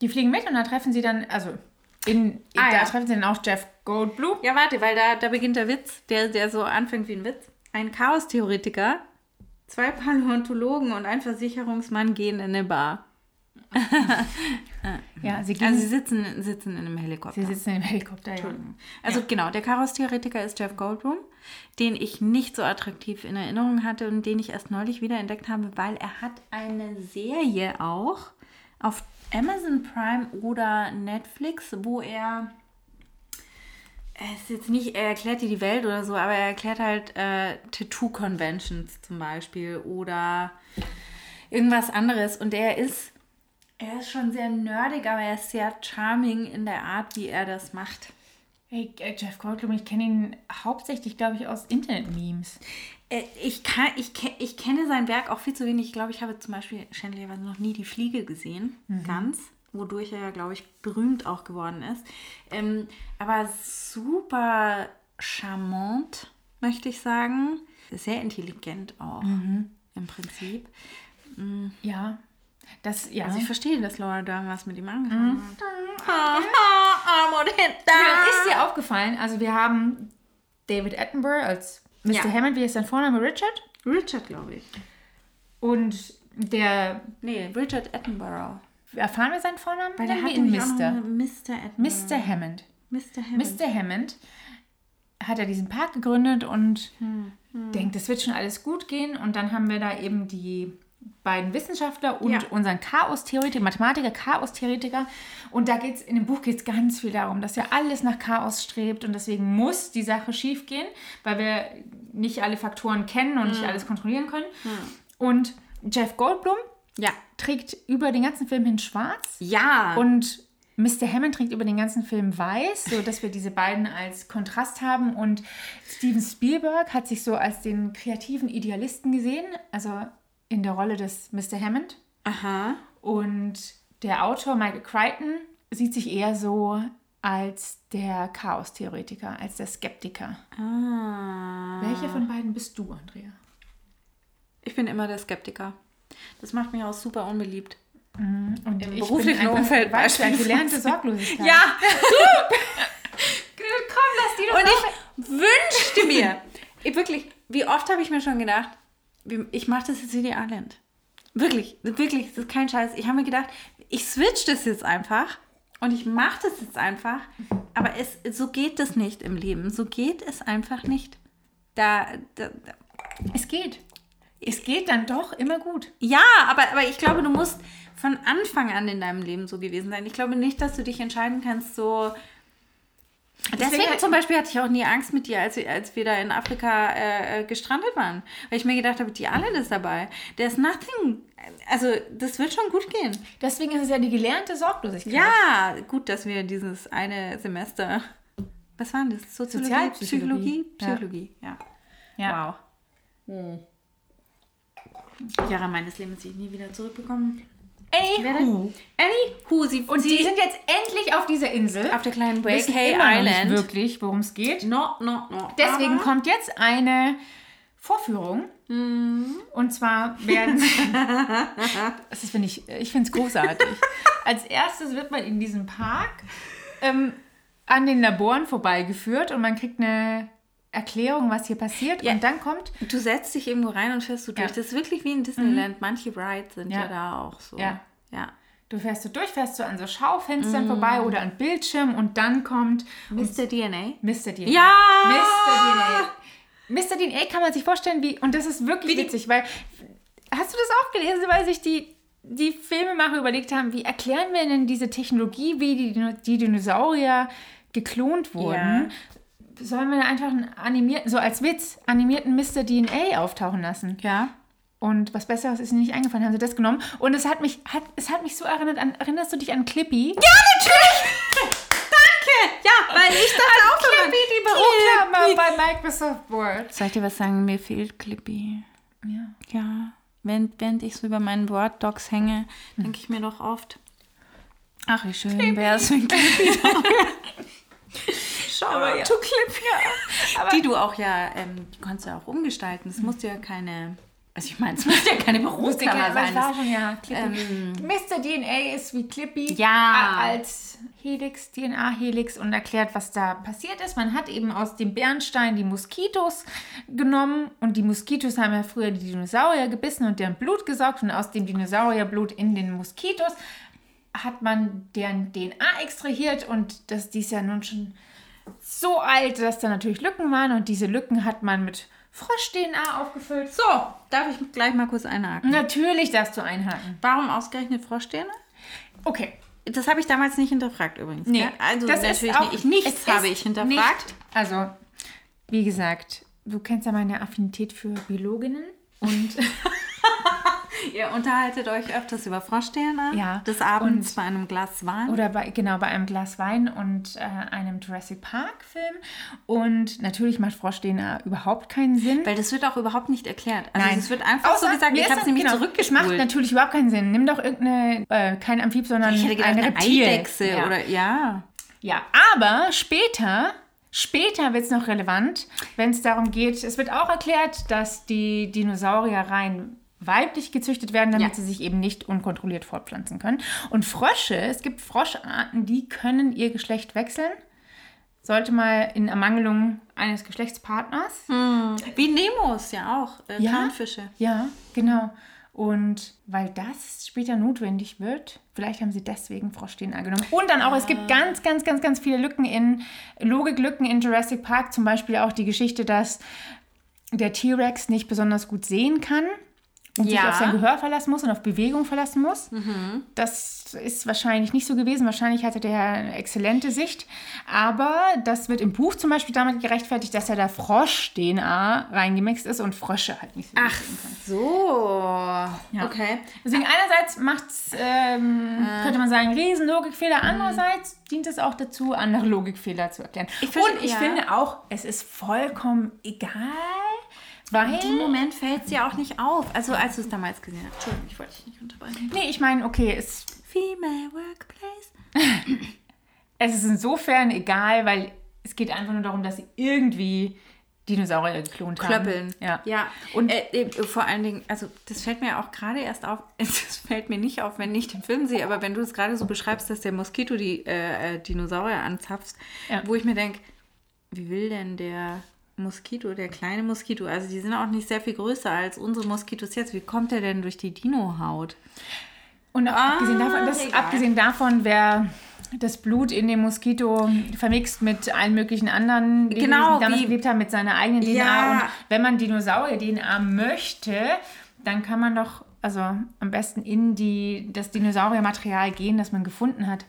B: Die fliegen mit und da treffen sie dann, also in,
A: Ah,
B: da
A: ja.
B: treffen sie dann auch Jeff Goldblum.
A: Ja, warte, weil da, da beginnt der Witz, der, der so anfängt wie ein Witz. Ein Chaos-Theoretiker, zwei Paläontologen und ein Versicherungsmann gehen in eine Bar.
B: Ja, sie gehen,
A: Also sie sitzen, sitzen in einem Helikopter.
B: sie sitzen im Helikopter. Ja.
A: Also genau, der Chaos-Theoretiker ist Jeff Goldblum, den ich nicht so attraktiv in Erinnerung hatte und den ich erst neulich wieder entdeckt habe, weil er hat eine Serie auch auf Amazon Prime oder Netflix, wo er er ist jetzt nicht, er erklärt dir die Welt oder so, aber er erklärt halt äh, Tattoo-Conventions zum Beispiel oder irgendwas anderes. Und er ist, er ist schon sehr nerdig, aber er ist sehr charming in der Art, wie er das macht.
B: Hey, äh, Jeff Goldblum, ich kenne ihn hauptsächlich, glaube ich, aus Internet-Memes.
A: Äh, Ich, kann, ich, ich kenne sein Werk auch viel zu wenig. Ich glaube, ich habe zum Beispiel schändlicherweise noch nie die Fliege gesehen. Ganz. Wodurch er ja, glaube ich, berühmt auch geworden ist. Ähm, aber super charmant, möchte ich sagen. Sehr intelligent auch, im Prinzip.
B: Ja. Das, ja.
A: Also ich verstehe, dass Laura was mit ihm angefangen hat. Und
B: Dann ist dir aufgefallen, also wir haben David Attenborough als Mr.
A: Ja.
B: Hammond, wie ist sein Vorname? Richard?
A: Richard, glaube ich.
B: Und der,
A: Nee, Richard Attenborough.
B: erfahren wir seinen Vornamen?
A: Weil der hat
B: ihn Mr.
A: Mr.
B: Hammond.
A: Mr. Hammond.
B: Mr. Hammond hat er diesen Park gegründet und denkt, es wird schon alles gut gehen. Und dann haben wir da eben die beiden Wissenschaftler und
A: Ja.
B: unseren Chaos-Theoretiker, Mathematiker, Chaos-Theoretiker. Und da geht es, in dem Buch geht es ganz viel darum, dass ja alles nach Chaos strebt und deswegen muss die Sache schief gehen, weil wir nicht alle Faktoren kennen und nicht alles kontrollieren können. Und Jeff Goldblum
A: Ja.
B: trägt über den ganzen Film hin schwarz.
A: Ja.
B: Und Mr. Hammond trägt über den ganzen Film weiß, so dass wir diese beiden als Kontrast haben. Und Steven Spielberg hat sich so als den kreativen Idealisten gesehen, also in der Rolle des Mr. Hammond.
A: Aha.
B: Und der Autor Michael Crichton sieht sich eher so als der Chaos-Theoretiker, als der Skeptiker.
A: Ah.
B: Welche von beiden bist du, Andrea?
A: Ich bin immer der Skeptiker. Das macht mich auch super unbeliebt.
B: Und
A: Im beruflichen Umfeld
B: du,
A: beispielsweise.
B: gelernte Sorglosigkeit.
A: Ja,
B: komm, lass die doch
A: und ich wünschte mir, ich wirklich, wie oft habe ich mir schon gedacht, ich mache das jetzt wie die Island. Wirklich, wirklich, das ist kein Scheiß. Ich habe mir gedacht, ich switch das jetzt einfach und ich mache das jetzt einfach. Aber es, so geht das nicht im Leben. So geht es einfach nicht. Da, da, da
B: Es geht. Es geht dann doch immer gut.
A: Ja, aber, aber ich glaube, du musst von Anfang an in deinem Leben so gewesen sein. Ich glaube nicht, dass du dich entscheiden kannst, so. Deswegen
B: Deswegen-
A: zum Beispiel hatte ich auch nie Angst mit dir, als, wir- als wir da in Afrika äh, äh, gestrandet waren. Weil ich mir gedacht habe, die alle ist dabei. There's nothing. Also, das wird schon gut gehen.
B: Deswegen ist es ja die gelernte Sorglosigkeit.
A: Ja, gut, dass wir dieses eine Semester. Was waren das? Soziologie,
B: Sozialpsychologie.
A: Psychologie? Psychologie, ja.
B: Ja.
A: Wow. Jahre meines Lebens, die ich nie wieder zurückbekommen
B: Anywho.
A: Anywho, sie,
B: Und
A: sie
B: die sind jetzt endlich auf dieser Insel.
A: auf der kleinen
B: immer noch
A: Island.
B: nicht wirklich, worum es geht.
A: No, no, no.
B: Deswegen
A: Aber-
B: kommt jetzt eine Vorführung. Und zwar werden. <laughs> das ist, finde ich, ich finde es großartig. <laughs> Als erstes wird man in diesem Park ähm, an den Laboren vorbeigeführt und man kriegt eine Erklärung, was hier passiert.
A: Ja.
B: Und dann kommt.
A: Du setzt dich irgendwo rein und fährst du durch.
B: Ja. Mhm.
A: Das ist wirklich wie in Disneyland. Manche Rides sind ja.
B: Ja.
A: da auch so.
B: Ja.
A: ja.
B: Du fährst so durch, fährst so an so Schaufenstern vorbei oder an Bildschirmen und dann kommt
A: Mr. DNA.
B: Mr. DNA.
A: Ja!
B: Mr. DNA. Mr. DNA kann man sich vorstellen, wie, und das ist wirklich
A: Wie
B: witzig, weil, hast du das auch gelesen, weil sich die, die Filmemacher überlegt haben, wie erklären wir denn diese Technologie, wie die, die Dinosaurier geklont wurden? Sollen wir einfach einen animierten, so als Witz, animierten Mr. DNA auftauchen lassen?
A: Ja.
B: Und was Besseres ist ihnen nicht eingefallen, haben sie das genommen. Und es hat mich, hat, es hat mich so erinnert an, erinnerst du dich an Clippy? Ja,
A: Danke! Ja, weil ich dachte auch daran.
B: Clippy, die Büroklammer bei Microsoft Word.
A: Soll ich dir was sagen? Mir fehlt Clippy.
B: Ja.
A: Ja. Wenn, während ich so über meinen Word-Docs hänge, denke ich mir doch oft, ach, wie schön wäre es, wenn Clippy da <laughs> <laughs> <laughs>
B: Aber ja.
A: to Clippy. <laughs> Die du auch ja, ähm, die konntest du ja auch umgestalten. Es musste ja keine, also ich meine, es musste ja keine Büroklammer sein.
B: war
A: Das-
B: schon, ja.
A: Ähm,
B: Mr. DNA ist wie Clippy
A: Ja.
B: als Helix, DNA-Helix und erklärt, was da passiert ist. Man hat eben aus dem Bernstein die Moskitos genommen und die Moskitos haben ja früher die Dinosaurier gebissen und deren Blut gesaugt und aus dem Dinosaurierblut in den Moskitos hat man deren DNA extrahiert und das die ist ja nun schon so alt, dass da natürlich Lücken waren und diese Lücken hat man mit Frosch-DNA aufgefüllt.
A: so, darf ich gleich mal kurz einhaken?
B: Natürlich darfst du einhaken.
A: Warum ausgerechnet Froschsterne?
B: Okay,
A: Das habe ich damals nicht hinterfragt übrigens.
B: Nee,
A: gell? also
B: das ist
A: natürlich
B: auch-
A: nicht. Ich, nichts habe ich hinterfragt.
B: Nicht, also, wie gesagt, du kennst ja meine Affinität für Biologinnen und <laughs>
A: Ihr unterhaltet euch öfters über Froschsterne.
B: Ja,
A: Des Abends bei einem Glas Wein.
B: oder bei genau bei einem Glas Wein und äh, einem Jurassic Park Film und natürlich macht Frosch-DNA überhaupt keinen Sinn.
A: Weil das wird auch überhaupt nicht erklärt. Also
B: Nein.
A: es wird einfach so
B: Außer-
A: gesagt,
B: mir
A: ich habe es nämlich
B: genau,
A: zurückgespult.
B: Es macht natürlich überhaupt keinen Sinn. Nimm doch irgendeine, äh, kein Amphib, sondern
A: ich hätte gedacht,
B: ein
A: eine
B: Reptil.
A: Eidechse
B: ja.
A: oder ja.
B: Ja, aber später, später wird es noch relevant, wenn es darum geht, es wird auch erklärt, dass die Dinosaurier rein weiblich gezüchtet werden, damit
A: Ja.
B: sie sich eben nicht unkontrolliert fortpflanzen können. Und Frösche, es gibt Froscharten, die können ihr Geschlecht wechseln. Sollte mal in Ermangelung eines Geschlechtspartners.
A: Wie Nemos ja auch. Äh,
B: Ja?
A: Clownfische.
B: Ja, genau. Und weil das später notwendig wird, vielleicht haben sie deswegen Frosch-DNA genommen. Und dann auch, es gibt ganz, ganz, ganz, ganz viele Lücken in, Logiklücken in Jurassic Park. Zum Beispiel auch die Geschichte, dass der T-Rex nicht besonders gut sehen kann. und sich
A: Ja.
B: auf sein Gehör verlassen muss und auf Bewegung verlassen muss.
A: Mhm.
B: Das ist wahrscheinlich nicht so gewesen. Wahrscheinlich hatte der eine exzellente Sicht. Aber das wird im Buch zum Beispiel damit gerechtfertigt, dass ja da Frosch-DNA reingemixt ist und Frösche halt nicht so können.
A: So. Okay.
B: Deswegen einerseits macht es, ähm, könnte man sagen, riesen Logikfehler. Andererseits dient es auch dazu, andere Logikfehler zu erklären.
A: Ich verstehe-
B: Und ich
A: ja.
B: finde auch, es ist vollkommen egal, weil...
A: Im Moment fällt es ja auch nicht auf. Also als du es damals gesehen hast. Entschuldigung, ich wollte dich nicht unterbrechen.
B: Nee, ich meine, okay, es,
A: Female Workplace. <clears throat>
B: es ist insofern egal, weil es geht einfach nur darum, dass sie irgendwie Dinosaurier geklont haben.
A: Klöppeln.
B: Ja.
A: ja.
B: Und-
A: äh, äh, vor allen Dingen, also das fällt mir auch gerade erst auf, <laughs> es fällt mir nicht auf, wenn ich den Film sehe, aber wenn du es gerade so beschreibst, dass der Moskito die äh, äh, Dinosaurier anzapft,
B: Ja.
A: wo ich mir denke, wie will denn der Moskito, der kleine Moskito, also die sind auch nicht sehr viel größer als unsere Moskitos jetzt, wie kommt der denn durch die Dino-Haut?
B: Und abgesehen, davon, das,
A: Ah,
B: abgesehen davon, wer das Blut in dem Moskito vermixt mit allen möglichen anderen, die
A: Genau,
B: damals
A: wie-
B: gelebt haben, mit seiner eigenen DNA.
A: Ja.
B: Und wenn man Dinosaurier-DNA möchte, dann kann man doch also am besten in die, das Dinosauriermaterial gehen, das man gefunden hat.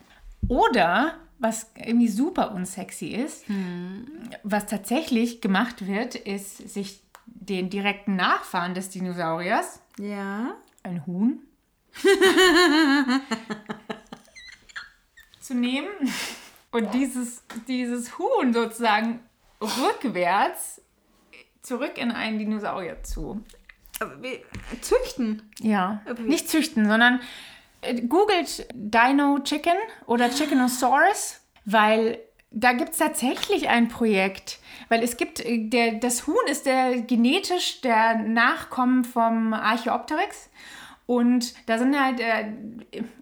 B: Oder, was irgendwie super unsexy ist,
A: Hm.
B: was tatsächlich gemacht wird, ist sich den direkten Nachfahren des Dinosauriers,
A: Ja.
B: ein Huhn, zu nehmen und dieses, dieses Huhn sozusagen rückwärts zurück in einen Dinosaurier zu.
A: Züchten.
B: Ja, nicht züchten, sondern äh, googelt Dino Chicken oder Chickenosaurus, weil da gibt es tatsächlich ein Projekt. Weil es gibt, äh, der, das Huhn ist der genetisch der Nachkommen vom Archaeopteryx. Und da sind halt, äh,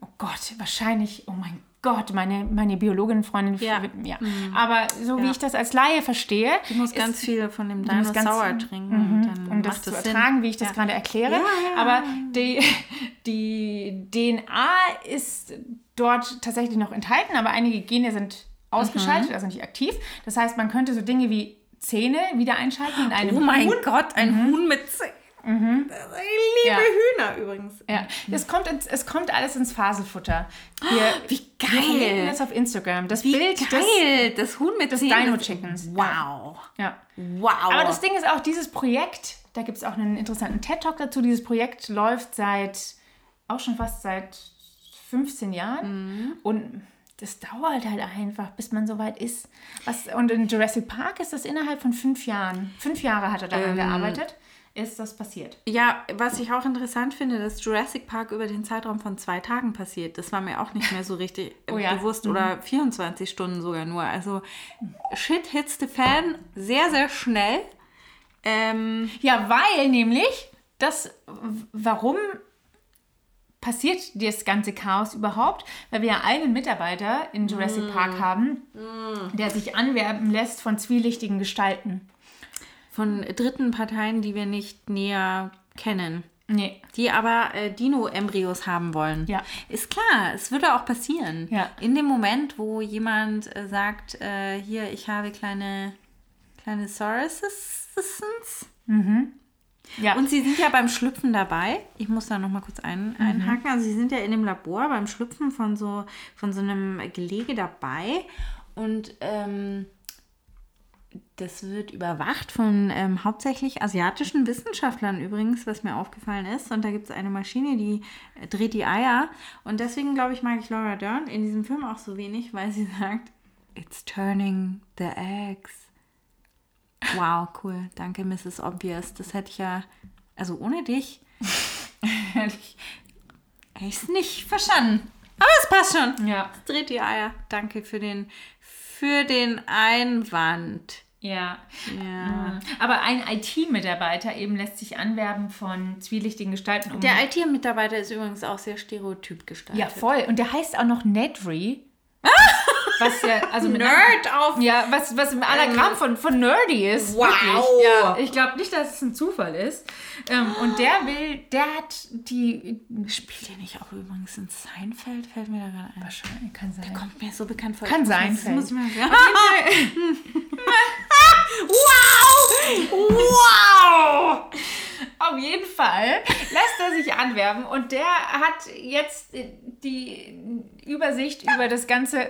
B: oh Gott, wahrscheinlich, oh mein Gott, meine, meine Biologin-Freundin.
A: Ja.
B: ja. Aber so wie
A: Ja.
B: ich das als Laie verstehe,
A: Du musst
B: ist-
A: ganz viel von dem Dinosaur trinken.
B: Mhm. um das
A: macht
B: zu
A: Sinn.
B: ertragen, wie ich das
A: Ja.
B: gerade erkläre. Aber die, <laughs> die DNA ist dort tatsächlich noch enthalten, aber einige Gene sind ausgeschaltet,
A: Mhm.
B: also nicht aktiv. Das heißt, man könnte so Dinge wie Zähne wieder einschalten in einem
A: Oh mein
B: Huhn.
A: Gott, ein Huhn mit Zähnen. Ich liebe
B: Mhm. Ja.
A: Hühner übrigens.
B: Ja, es kommt, ins, es kommt alles ins Faselfutter. Wir,
A: Wie
B: Wir verlinken
A: geil.
B: das auf Instagram. Das
A: Wie
B: Bild des,
A: geil. Das Huhn mit
B: des
A: Zähnen.
B: Dino-Chickens.
A: Wow.
B: Ja.
A: Wow.
B: Aber das Ding ist auch, dieses Projekt, da gibt es auch einen interessanten TED-Talk dazu. Dieses Projekt läuft seit, auch schon fast seit 15 Jahren. Und das dauert halt einfach, bis man so weit ist. Was, und in Jurassic Park ist das innerhalb von fünf Jahren. Fünf Jahre hat er daran gearbeitet. Ist das passiert?
A: Ja, was ich auch interessant finde, dass Jurassic Park über den Zeitraum von zwei Tagen passiert. Das war mir auch nicht mehr so richtig <laughs>
B: Oh ja.
A: bewusst. Oder 24 Stunden sogar nur. Also Shit hits the fan sehr, sehr schnell. Ähm,
B: Ja, weil nämlich das, warum passiert das ganze Chaos überhaupt? Weil wir ja einen Mitarbeiter in Jurassic Park haben, der sich anwerben lässt von zwielichtigen Gestalten.
A: Von dritten Parteien, die wir nicht näher kennen.
B: Nee.
A: Die aber äh, Dino-Embryos haben wollen.
B: Ja.
A: Ist klar, es würde auch passieren.
B: Ja.
A: In dem Moment, wo jemand äh, sagt, äh, hier, ich habe kleine, kleine Sauruses.
B: Ja.
A: Und sie sind ja beim Schlüpfen dabei. Ich muss da noch mal kurz ein, einhaken. Also sie sind ja in dem Labor beim Schlüpfen von so, von so einem Gelege dabei. Und ähm, das wird überwacht von ähm, hauptsächlich asiatischen Wissenschaftlern übrigens, was mir aufgefallen ist. Und da gibt es eine Maschine, die äh, dreht die Eier. Und deswegen, glaube ich, mag ich Laura Dern in diesem Film auch so wenig, weil sie sagt, It's turning the eggs. Wow, cool. Danke, Mrs. Obvious. Das hätte ich ja, also ohne dich, <laughs> hätte ich es nicht verstanden. Aber es passt schon.
B: ja.
A: Es dreht die Eier. Danke für den, für den Einwand.
B: Ja.
A: Ja.
B: Aber ein IT-Mitarbeiter eben lässt sich anwerben von zwielichtigen Gestalten. Um
A: Der IT-Mitarbeiter ist übrigens auch sehr stereotyp gestaltet.
B: ja, voll. Und der heißt auch noch Nedry. Was ja, also mit
A: Nerd auf.
B: Ja, was, was im Anagramm von, von Nerdy ist.
A: Wow.
B: Wirklich. Ja, ich glaube nicht, dass es ein Zufall ist. Ähm, und der will, der hat die.
A: Spielt der nicht auch übrigens in Seinfeld? Fällt mir da gerade ein.
B: Wahrscheinlich, kann sein.
A: Kommt mir so bekannt vor.
B: Kann sein,
A: Das muss ich mal, ja.
B: wow! <laughs> Wow! Auf jeden Fall lässt er sich anwerben und der hat jetzt die Übersicht über das ganze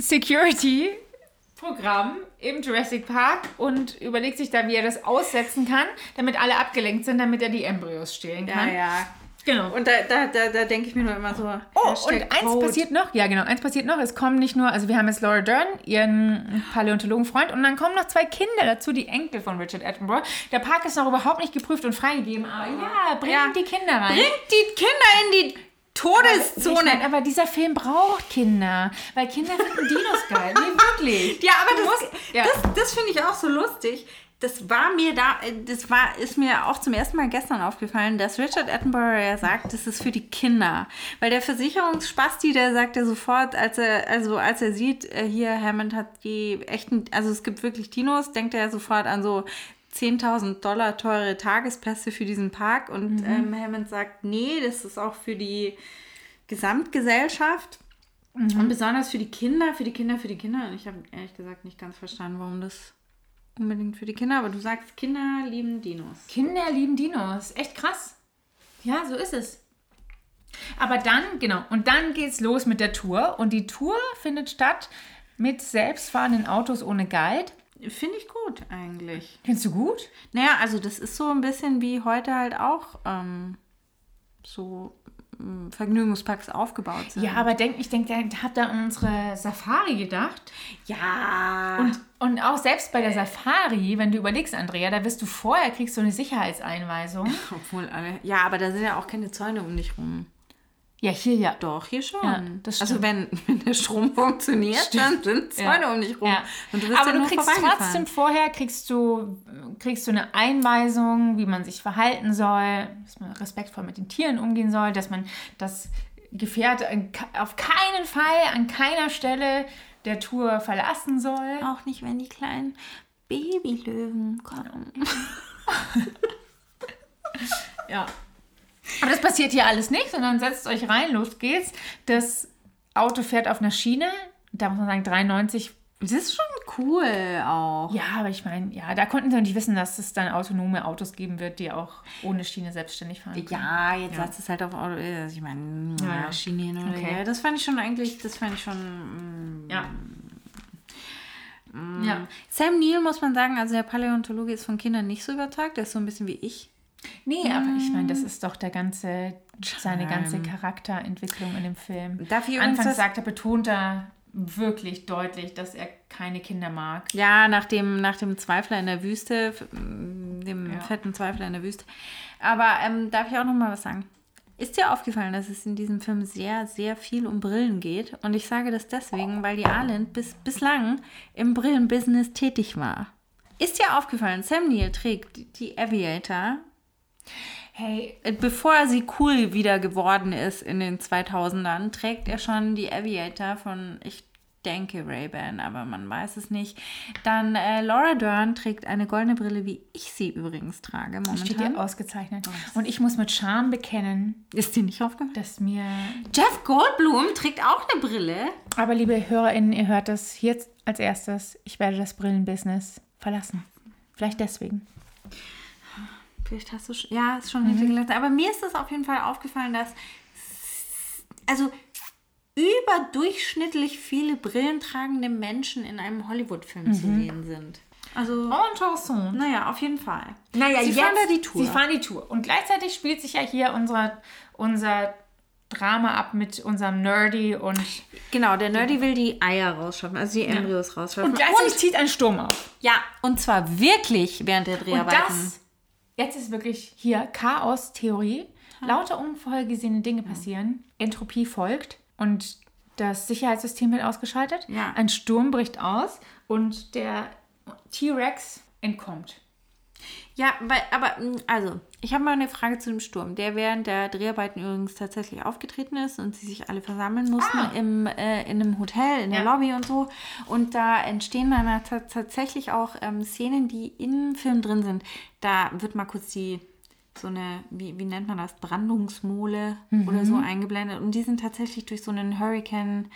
B: Security-Programm im Jurassic Park und überlegt sich da, wie er das aussetzen kann, damit alle abgelenkt sind, damit er die Embryos stehlen kann.
A: ja.
B: Genau.
A: Und da, da, da, da denke ich mir nur immer so.
B: Oh,
A: Hashtag
B: und eins
A: Code.
B: passiert noch. Ja, genau. Eins passiert noch. Es kommen nicht nur, also wir haben jetzt Laura Dern, ihren Paläontologenfreund, und dann kommen noch zwei Kinder dazu, die Enkel von Richard Attenborough. Der Park ist noch überhaupt nicht geprüft und freigegeben, aber ja, bringt
A: Ja.
B: die Kinder rein.
A: Bringt die Kinder in die Todeszone.
B: mein, aber dieser Film braucht Kinder, weil Kinder finden Dinos geil. Nee, <laughs> wirklich.
A: Ja, aber
B: Du
A: das,
B: musst- ja.
A: das, das finde ich auch so lustig. Das war mir da, das war, ist mir auch zum ersten Mal gestern aufgefallen, dass Richard Attenborough ja sagt, das ist für die Kinder. Weil der Versicherungsspasti, der sagt ja sofort, als er, also als er sieht, äh, hier, Hammond hat die echten, also es gibt wirklich Dinos, denkt er ja sofort an so 10.000 Dollar teure Tagespässe für diesen Park. Und ähm, Hammond sagt, nee, das ist auch für die Gesamtgesellschaft. Und besonders für die Kinder, für die Kinder, für die Kinder. Und ich habe ehrlich gesagt nicht ganz verstanden, warum das unbedingt für die Kinder, aber du sagst, Kinder lieben Dinos.
B: Kinder lieben Dinos. Echt krass. Ja, so ist es. Aber dann, genau, und dann geht's los mit der Tour. Und die Tour findet statt mit selbstfahrenden Autos ohne Guide.
A: Finde ich gut eigentlich.
B: Findest du gut?
A: Naja, also das ist so ein bisschen wie heute halt auch ähm, so ähm, Vergnügungsparks aufgebaut sind.
B: Ja, aber denk, ich denke, der hat da an unsere Safari gedacht.
A: ja.
B: Und, und auch selbst bei der Safari, wenn du überlegst, Andrea, da wirst du vorher, kriegst du eine Sicherheitseinweisung. <laughs>
A: obwohl alle. Ja, aber da sind ja auch keine Zäune um dich rum.
B: Ja, hier ja.
A: Doch, hier schon.
B: Ja,
A: also
B: stimmt.
A: wenn, wenn der Strom <laughs> funktioniert, dann sind Zäune um dich rum.
B: Ja.
A: Du
B: Aber
A: ja
B: du kriegst trotzdem vorher kriegst du, kriegst du eine Einweisung, wie man sich verhalten soll, dass man respektvoll mit den Tieren umgehen soll, dass man das Gefährt auf keinen Fall an keiner Stelle der Tour verlassen soll.
A: Auch nicht, wenn die kleinen Babylöwen kommen. <laughs>
B: Ja. Aber das passiert hier alles nicht, sondern setzt euch rein, los geht's. Das Auto fährt auf einer Schiene, da muss man sagen 93
A: Das ist schon cool auch.
B: Ja, aber ich meine, ja, da konnten sie nicht wissen, dass es dann autonome Autos geben wird, die auch ohne Schiene selbstständig fahren können.
A: Ja, jetzt setzt es halt auf Auto. Also ich meine,
B: Ja,
A: ja,
B: ja.
A: Schiene hin oder
B: Okay.
A: Das fand ich schon eigentlich, das fand ich schon. mm,
B: Ja. Ja.
A: Sam Neill muss man sagen, also der Paläontologe ist von Kindern nicht so überzeugt. Der ist so ein bisschen wie ich.
B: Nee, aber ich meine, das ist doch der ganze, seine ganze Charakterentwicklung in dem Film.
A: Darf ich
B: Anfangs sagt er, betont er wirklich deutlich, dass er keine Kinder mag.
A: Ja, nach dem, nach dem Zweifler in der Wüste, f- m, dem
B: Ja.
A: fetten Zweifler in der Wüste. Aber ähm, darf ich auch noch mal was sagen? Ist dir aufgefallen, dass es in diesem Film sehr, sehr viel um Brillen geht? Und ich sage das deswegen, weil die Arlen bis, bislang im Brillenbusiness tätig war. Ist dir aufgefallen, Sam Neill trägt die Aviator,
B: Hey,
A: bevor sie cool wieder geworden ist in den 2000ern, trägt er schon die Aviator von, ich denke Ray-Ban, aber man weiß es nicht. Dann äh, Laura Dern trägt eine goldene Brille, wie ich sie übrigens trage
B: steht dir
A: momentan.
B: ausgezeichnet. Und ich muss mit Scham bekennen,
A: Ist dir nicht aufgefallen?
B: dass mir.
A: Jeff Goldblum trägt auch eine Brille.
B: Aber liebe HörerInnen, ihr hört das jetzt als erstes. Ich werde das Brillenbusiness verlassen. Vielleicht deswegen.
A: Vielleicht hast du schon, ja, ist schon hinter gelassen. Aber mir ist es auf jeden Fall aufgefallen, dass also überdurchschnittlich viele brillentragende Menschen in einem Hollywood-Film zu sehen sind. Also,
B: Interessant.
A: naja, auf jeden Fall.
B: Naja,
A: Sie
B: jetzt,
A: fahren da die Tour.
B: Sie fahren die Tour. Und gleichzeitig spielt sich ja hier unser, unser Drama ab mit unserem Nerdy und,
A: Genau, der Nerdy will die Eier rausschaffen, also die Embryos rausschaffen.
B: und gleichzeitig zieht ein Sturm auf.
A: ja, und zwar wirklich während der
B: Und
A: Dreharbeiten.
B: das, jetzt ist wirklich hier Chaos-Theorie. Lauter unvorhergesehene Dinge passieren. Entropie folgt und das Sicherheitssystem wird ausgeschaltet.
A: Ja.
B: Ein Sturm bricht aus und der T-Rex entkommt.
A: Ja, weil, aber, mh, also, ich habe mal eine Frage zu dem Sturm, der während der Dreharbeiten übrigens tatsächlich aufgetreten ist und sie sich alle versammeln mussten im, äh, in einem Hotel, in der
B: Ja.
A: Lobby und so. Und da entstehen dann ta- tatsächlich auch ähm, Szenen, die im Film drin sind. Da wird mal kurz die, so eine, wie, wie nennt man das, Brandungsmole oder so eingeblendet. Und die sind tatsächlich durch so einen Hurricane,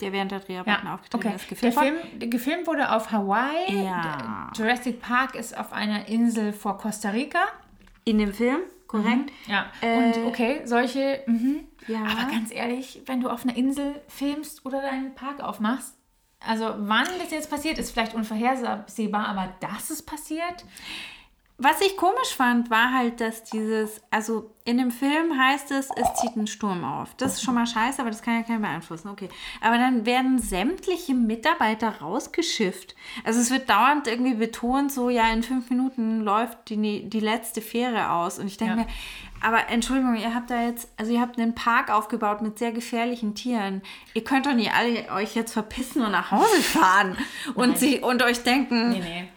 A: der während der Dreharbeiten aufgetreten
B: okay.
A: ist,
B: Der
A: gefilmt worden.
B: Film, der gefilmt wurde auf Hawaii.
A: Ja.
B: Der Jurassic Park ist auf einer Insel vor Costa Rica.
A: In dem Film, korrekt.
B: Ja,
A: Äh,
B: und okay, solche, mhm.
A: Ja.
B: aber ganz ehrlich, wenn du auf einer Insel filmst oder deinen Park aufmachst, also wann das jetzt passiert, ist vielleicht unvorhersehbar, aber dass es passiert,
A: Was ich komisch fand, war halt, dass dieses, also in dem Film heißt es, es zieht einen Sturm auf. Das ist schon mal scheiße, aber das kann ja keiner beeinflussen. Okay. Aber dann werden sämtliche Mitarbeiter rausgeschifft. Also es wird dauernd irgendwie betont, so ja, in fünf Minuten läuft die, die letzte Fähre aus. Und ich denke
B: Ja.
A: mir, aber Entschuldigung, ihr habt da jetzt, also ihr habt einen Park aufgebaut mit sehr gefährlichen Tieren. Ihr könnt doch nicht alle euch jetzt verpissen und nach Hause fahren und, sie, und euch denken,
B: nee, nee.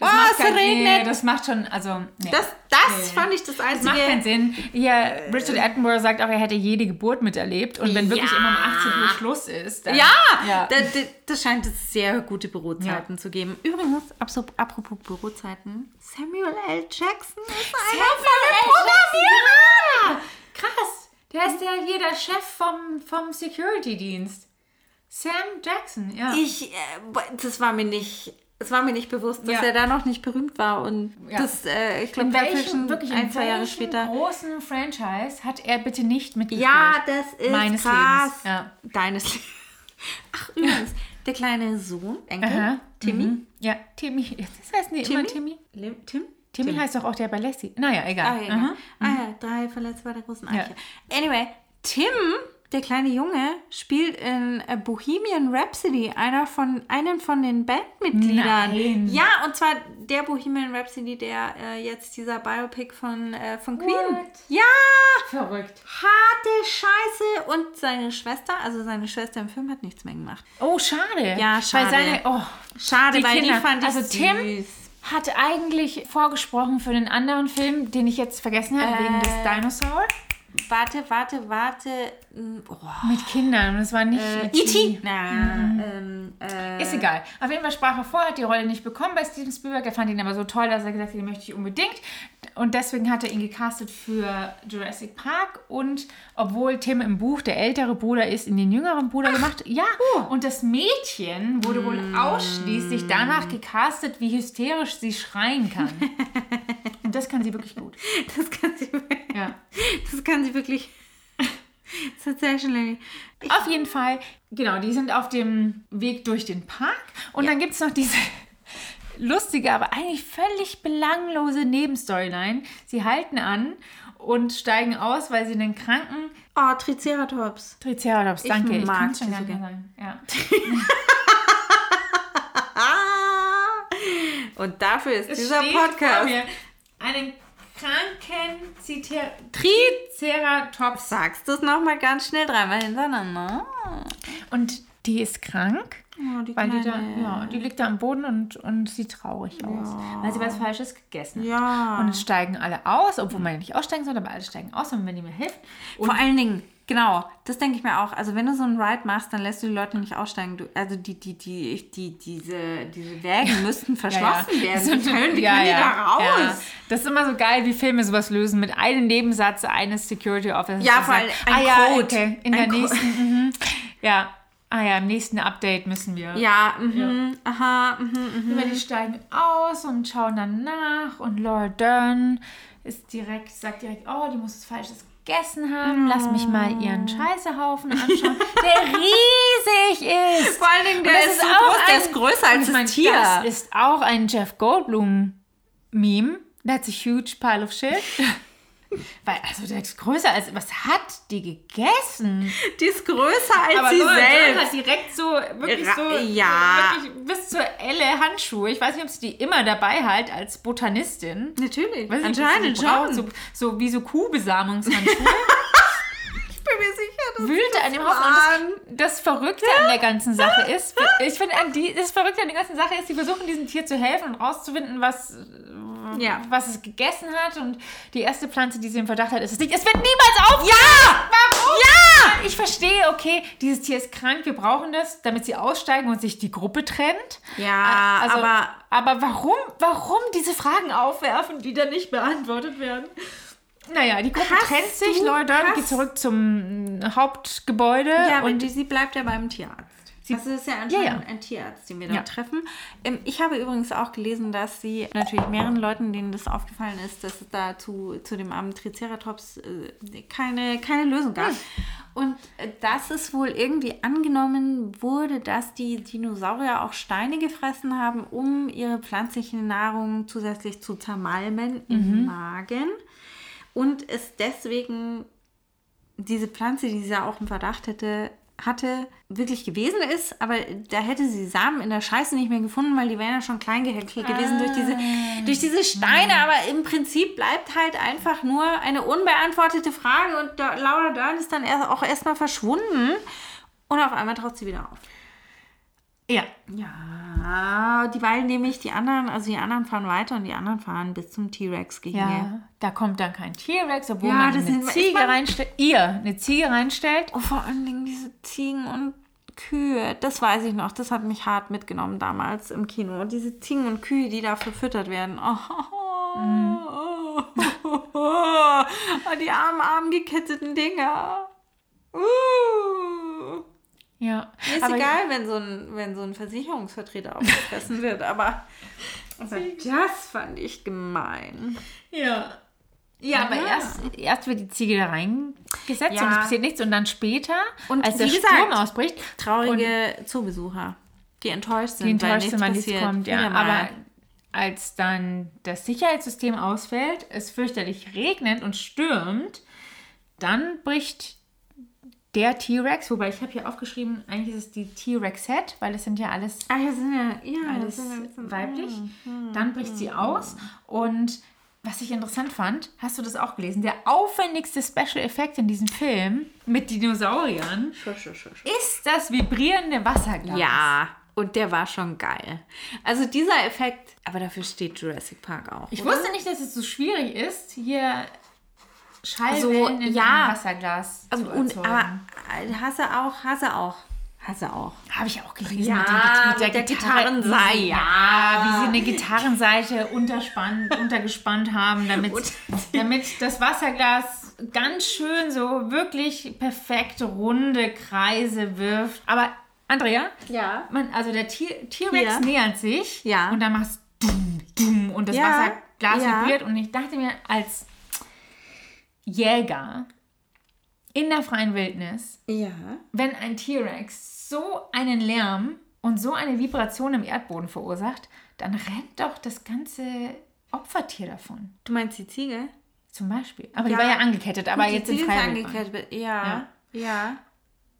A: Oh,
B: macht
A: es
B: kein-
A: regnet.
B: Nee, das macht schon, also, nee.
A: das, das
B: Nee.
A: fand ich das
B: Das
A: Einzige.
B: macht keinen Sinn. Hier, Richard Attenborough sagt auch, er hätte jede Geburt miterlebt. Und wenn wirklich
A: Ja.
B: immer um 18 Uhr Schluss ist, dann...
A: Ja,
B: Ja.
A: Da, da, das scheint es sehr gute Bürozeiten zu geben. Übrigens, apropos Bürozeiten, Samuel L. Jackson ist einer von den
B: Ja, krass. Der ist ja hier der Chef vom, vom Security-Dienst. Sam Jackson, ja.
A: Ich, äh, das war mir nicht, es war mir nicht bewusst, dass
B: Ja.
A: er da noch nicht berühmt war und
B: Ja.
A: das, äh, ich glaube,
B: in wirklich
A: ein,
B: in
A: zwei Jahre später.
B: großen Franchise hat er bitte nicht mitgespielt?
A: Ja, das ist
B: Meines
A: krass.
B: Lebens, ja.
A: Deines Lebens. <laughs> Ach, übrigens, der kleine Sohn, Enkel,
B: Aha.
A: Timmy.
B: Mhm. Ja, Timmy. Das heißt nicht immer Timmy.
A: Lim- Tim?
B: Timmy heißt doch auch der bei Lassie. Naja,
A: Ah
B: egal. Aha.
A: ah, ja drei verletzt bei der großen. Eiche. Anyway, Tim, der kleine Junge, spielt in äh, Bohemian Rhapsody, einer von, einen von den Bandmitgliedern.
B: Nein.
A: Ja, und zwar der Bohemian Rhapsody, der äh, jetzt dieser Biopic von, äh, von Queen.
B: What?
A: Ja,
B: Verrückt.
A: harte Scheiße. Und seine Schwester, also seine Schwester im Film hat nichts mehr gemacht.
B: Oh, schade.
A: Ja, schade.
B: Weil seine, oh,
A: Schade,
B: die
A: weil
B: Kinder.
A: die fand ich
B: also
A: süß.
B: Tim hat eigentlich vorgesprochen für den anderen Film, den ich jetzt vergessen habe, wegen des
A: Äh.
B: Dinosaur.
A: Warte, warte, warte. Mm, Oh.
B: Mit Kindern. Es war nicht
A: Äh,
B: E.T.
A: E.T. Na, ähm, äh,
B: Ist egal. Auf jeden Fall sprach er vor, hat die Rolle nicht bekommen bei Steven Spielberg. Er fand ihn aber so toll, dass er gesagt hat, den möchte ich unbedingt. Und deswegen hat er ihn gecastet für Jurassic Park. Und obwohl Tim im Buch der ältere Bruder ist, in den jüngeren Bruder gemacht. Ja, und das Mädchen wurde wohl ausschließlich danach gecastet, wie hysterisch sie schreien kann. <laughs> und das kann sie wirklich gut.
A: Das kann sie,
B: Ja. <laughs>
A: das kann sie wirklich. <laughs> Tatsächlich.
B: Auf jeden Fall, genau, die sind auf dem Weg durch den Park. Und dann gibt es noch diese <laughs> lustige, aber eigentlich völlig belanglose Nebenstoryline. Sie halten an und steigen aus, weil sie einen kranken
A: Oh, Triceratops.
B: Triceratops, danke, ich
A: mag
B: kann es schon gar nicht sagen. Ja. <laughs>
A: Und dafür ist
B: Es
A: dieser
B: steht vor
A: Podcast.
B: mir einen kranken Citer
A: Tri
B: Triceratops.
A: Sagst du es nochmal ganz schnell dreimal hintereinander?
B: Und die ist krank.
A: Oh, die
B: Weil die da, ja, die liegt da am Boden und, und sieht traurig aus. Weil sie was Falsches gegessen hat.
A: Ja.
B: Und es steigen alle aus, obwohl man ja nicht aussteigen soll, aber alle steigen aus, und wenn die mir hilft. Und
A: Vor allen Dingen, genau, das denke ich mir auch. Also wenn du so einen Ride machst, dann lässt du die Leute nicht aussteigen. Du, also die, die, die, die, diese, diese Wägen müssten <laughs> verschlossen werden. Wie können, wie können die da raus?
B: Ja. Das ist immer so geil, wie Filme sowas lösen mit einem Nebensatz eines Security Officers.
A: Ja,
B: sagt,
A: ein
B: ah, ja,
A: Code.
B: okay, in
A: Ein
B: der nächsten, mhm. ja, ah ja, im nächsten Update müssen wir.
A: Ja, mhm, aha, mhm, mhm.
B: Über die steigen aus und schauen dann nach und Laura Dern ist direkt, sagt direkt, oh, die muss was Falsches gegessen haben. Lass mich mal ihren Scheißehaufen anschauen, der <laughs> riesig ist.
A: Vor allen Dingen, der
B: das
A: ist,
B: ist
A: so
B: auch
A: groß, der
B: ein-
A: ist größer als
B: ich
A: das
B: mein,
A: Tier.
B: Das ist auch ein Jeff Goldblum-Meme. That's a huge pile of shit. <laughs> Weil, also der ist größer als, was hat die gegessen?
A: die ist größer als
B: Aber
A: sie
B: Dern
A: selbst.
B: hat direkt so, wirklich
A: Ra-
B: so,
A: ja.
B: wirklich bis zur Elle Handschuhe. Ich weiß nicht, ob sie die immer dabei hat als Botanistin.
A: Natürlich,
B: Weiß nicht,
A: anscheinend
B: braucht,
A: schon.
B: So, so wie so Kuhbesamungshandschuhe. <laughs>
A: ich bin mir sicher, dass
B: wühlte an dem Haus. Und das, das Verrückte an der ganzen Sache <laughs> ist, ich finde, die, das Verrückte an der ganzen Sache ist, sie versuchen diesem Tier zu helfen und rauszufinden, was,
A: Ja.
B: was es gegessen hat. Und die erste Pflanze, die sie im Verdacht hat, ist es nicht. Es wird niemals auf. Ja! Warum? Ja! Ich verstehe, okay, dieses Tier ist krank, wir brauchen das, damit sie aussteigen und sich die Gruppe trennt.
A: Ja,
B: Also,
A: aber
B: aber warum, warum diese Fragen aufwerfen, die dann nicht beantwortet werden? Naja, die Gruppe
A: Hast
B: trennt sich,
A: hast-
B: geht zurück zum Hauptgebäude
A: ja, und die, sie bleibt ja beim Tierarzt.
B: Sie,
A: das ist ja anscheinend
B: Ja, ja.
A: ein Tierarzt, den wir da
B: Ja.
A: treffen. Ähm, ich habe übrigens auch gelesen, dass sie natürlich mehreren Leuten, denen das aufgefallen ist, dass es da zu, zu dem armen Triceratops äh, keine, keine Lösung gab. Und äh, dass es wohl irgendwie angenommen wurde, dass die Dinosaurier auch Steine gefressen haben, um ihre pflanzliche Nahrung zusätzlich zu zermalmen im Magen. Und es deswegen diese Pflanze, die sie ja auch im Verdacht hätte, hatte, wirklich gewesen ist, aber da hätte sie Samen in der Scheiße nicht mehr gefunden, weil die wären ja schon klein gehäckselt gewesen durch diese, durch diese Steine. Aber im Prinzip bleibt halt einfach nur eine unbeantwortete Frage und Laura Dern ist dann auch erstmal verschwunden und auf einmal taucht sie wieder auf.
B: Ja.
A: Ja, dieweil nehme ich die anderen, also die anderen fahren weiter und die anderen fahren bis zum T-Rex-Gehege.
B: Ja, da kommt dann kein T-Rex, obwohl
A: Ja,
B: man
A: das
B: eine Ziege reinstellt. Ihr eine Ziege reinstellt.
A: Und vor allen Dingen diese Ziegen und Kühe, das weiß ich noch, das hat mich hart mitgenommen damals im Kino. Diese Ziegen und Kühe, die da verfüttert werden. Oh, <laughs> die armen, armen geketteten Dinger. Uh.
B: Ja.
A: Mir ist
B: Aber-
A: egal, wenn so ein, wenn so ein Versicherungsvertreter aufgefressen wird, aber, aber <laughs> das fand ich gemein.
B: Ja. Ja, aber
A: Ja.
B: erst, erst wird die Ziege da reingesetzt
A: Ja.
B: und es passiert nichts und dann später,
A: Und
B: als der
A: gesagt,
B: Sturm ausbricht,
A: Traurige Zoobesucher, die enttäuscht sind,
B: die enttäuscht
A: weil
B: sind, weil nichts
A: passiert.
B: kommt. Ja. Aber als dann das Sicherheitssystem ausfällt, es fürchterlich regnet und stürmt, dann bricht der T-Rex, wobei ich habe hier aufgeschrieben, eigentlich ist es die T-Rex-Head, weil es sind ja alles
A: Ah, hier sind ja, ja,
B: alles
A: sind ja ein bisschen-
B: weiblich. Dann bricht sie aus und was ich interessant fand, hast du das auch gelesen? Der aufwendigste Special Effekt in diesem Film mit Dinosauriern
A: Schuss, schuss, schuss.
B: ist das vibrierende Wasserglas.
A: Ja, und der war schon geil. Also dieser Effekt, aber dafür steht Jurassic Park auch.
B: Ich
A: oder?
B: wusste nicht, dass es so schwierig ist, hier Schallwellen
A: Also,
B: in
A: ja.
B: einem Wasserglas zu
A: und, aber hasse auch, hasse auch, hasse auch.
B: Habe ich auch gelesen.
A: Ja,
B: mit, den,
A: mit der
B: Gitarre-
A: Gitarrenseite.
B: Ja, wie sie eine Gitarrenseite unterspannt, <laughs> untergespannt haben, damit, damit das Wasserglas ganz schön so wirklich perfekt runde Kreise wirft. Aber Andrea,
A: Ja.
B: man, also der T-Rex
A: Ja.
B: nähert sich
A: Ja.
B: und dann machst dumm, dumm und das
A: Ja.
B: Wasserglas vibriert und ich dachte mir als Jäger in der freien Wildnis,
A: Ja.
B: wenn ein T-Rex so einen Lärm und so eine Vibration im Erdboden verursacht, dann rennt doch das ganze Opfertier davon.
A: Du meinst die Ziege?
B: Zum Beispiel. Aber
A: Ja.
B: die war ja angeangekettet, aber jetzt in
A: Ziege ist angekettet. Ja. Ja.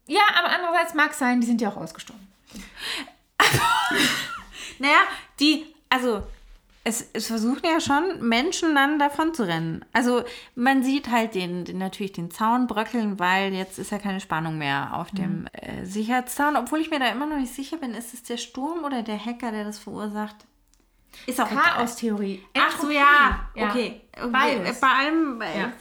B: Ja, aber andererseits mag es sein, die sind ja auch ausgestorben. <laughs>
A: Naja, die, also es, es versuchen ja schon Menschen dann davon zu rennen. Also man sieht halt den, den natürlich den Zaun bröckeln, weil jetzt ist ja keine Spannung mehr auf dem äh, Sicherheitszaun. Obwohl ich mir da immer noch nicht sicher bin, ist es der Sturm oder der Hacker, der das verursacht? Ist auch.
B: Chaos-Theorie.
A: Ach so,
B: Entropie.
A: ja. Okay. okay.
B: Beides.
A: Bei allem, äh,
B: Ja.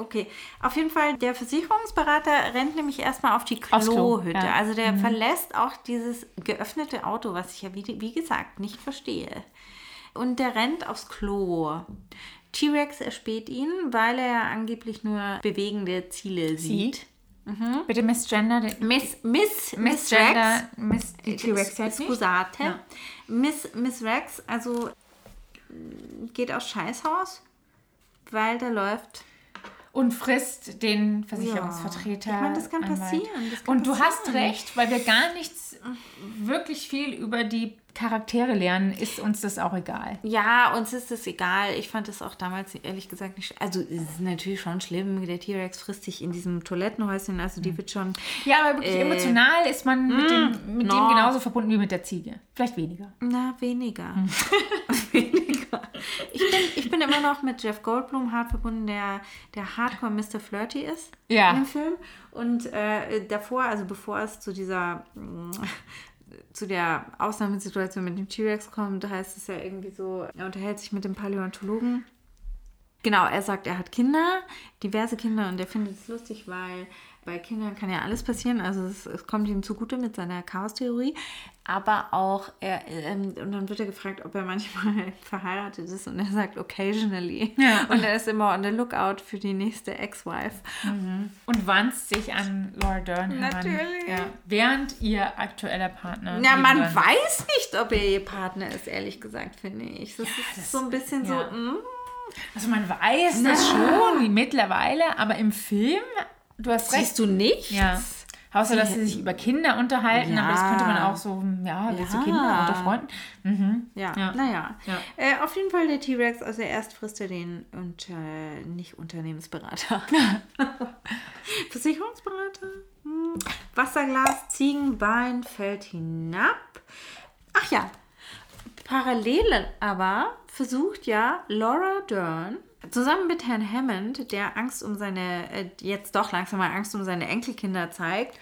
A: okay. Auf jeden Fall, der Versicherungsberater rennt nämlich erstmal auf die
B: Aufs Klo,
A: Klohütte.
B: ja. Mhm.
A: Also der verlässt auch dieses geöffnete Auto, was ich ja, wie, wie gesagt, nicht verstehe. Und der rennt aufs Klo. T-Rex erspäht ihn, weil er angeblich nur bewegende Ziele sieht.
B: Sieht. Bitte Miss Gender. den-
A: Miss, Miss,
B: Miss.
A: Rex.
B: Miss die T-Rex.
A: Scusate.
B: Ja.
A: Miss, Miss Rex, also geht aus Scheißhaus, weil da läuft.
B: Und frisst den Versicherungsvertreter.
A: Ja. Ich meine, das kann
B: Anwalt.
A: passieren, das kann
B: Und du hast
A: passieren.
B: recht, weil wir gar nichts wirklich viel über die Charaktere lernen, ist uns das auch egal.
A: Ja, uns ist es egal. Ich fand es auch damals ehrlich gesagt nicht. Also, es ist natürlich schon schlimm. Der T-Rex frisst sich in diesem Toilettenhäuschen. Also, die wird schon.
B: Ja, aber wirklich
A: Äh,
B: emotional ist man mit, dem, mit
A: no.
B: dem genauso verbunden wie mit der Ziege. Vielleicht weniger.
A: Na, weniger. <laughs> weniger. Ich bin, ich bin immer noch mit Jeff Goldblum hart verbunden, der, der Hardcore Mr. Flirty ist
B: Ja.
A: im Film. Und äh, davor, also bevor es zu dieser mm, zu der Ausnahmesituation mit dem T-Rex kommt, heißt es ja irgendwie so, er unterhält sich mit dem Paläontologen. genau, er sagt, er hat Kinder, diverse Kinder und er findet es lustig, weil bei Kindern kann ja alles passieren. Also es, es kommt ihm zugute mit seiner Chaos-Theorie. Aber auch, er, ähm, und dann wird er gefragt, ob er manchmal <laughs> verheiratet ist und er sagt occasionally.
B: Ja.
A: Und er ist immer on the lookout für die nächste Ex-Wife.
B: Und wandt sich an Laura Dern.
A: Natürlich.
B: Ja. Während ihr aktueller Partner.
A: Ja, man
B: neben-
A: weiß nicht, ob er ihr Partner ist, ehrlich gesagt, finde ich. Das ist
B: das-
A: so ein bisschen
B: ja.
A: so, mm,
B: Also man weiß das schon mittlerweile, aber im Film, du hast recht.
A: siehst du nicht?
B: Ja. Außer, dass sie sich über Kinder unterhalten, aber das könnte man
A: Ja.
B: auch so, ja, willst du
A: Ja.
B: Kinder unter Freunden? Mhm.
A: Ja,
B: Ja.
A: naja.
B: Ja.
A: Äh, auf jeden Fall der T-Rex, also erst frisst er den und äh, nicht Unternehmensberater. <laughs> Versicherungsberater. Hm. Wasserglas, Ziegenbein fällt hinab. Ach ja, parallel aber versucht ja Laura Dern zusammen mit Herrn Hammond, der Angst um seine, äh, jetzt doch langsam mal Angst um seine Enkelkinder zeigt,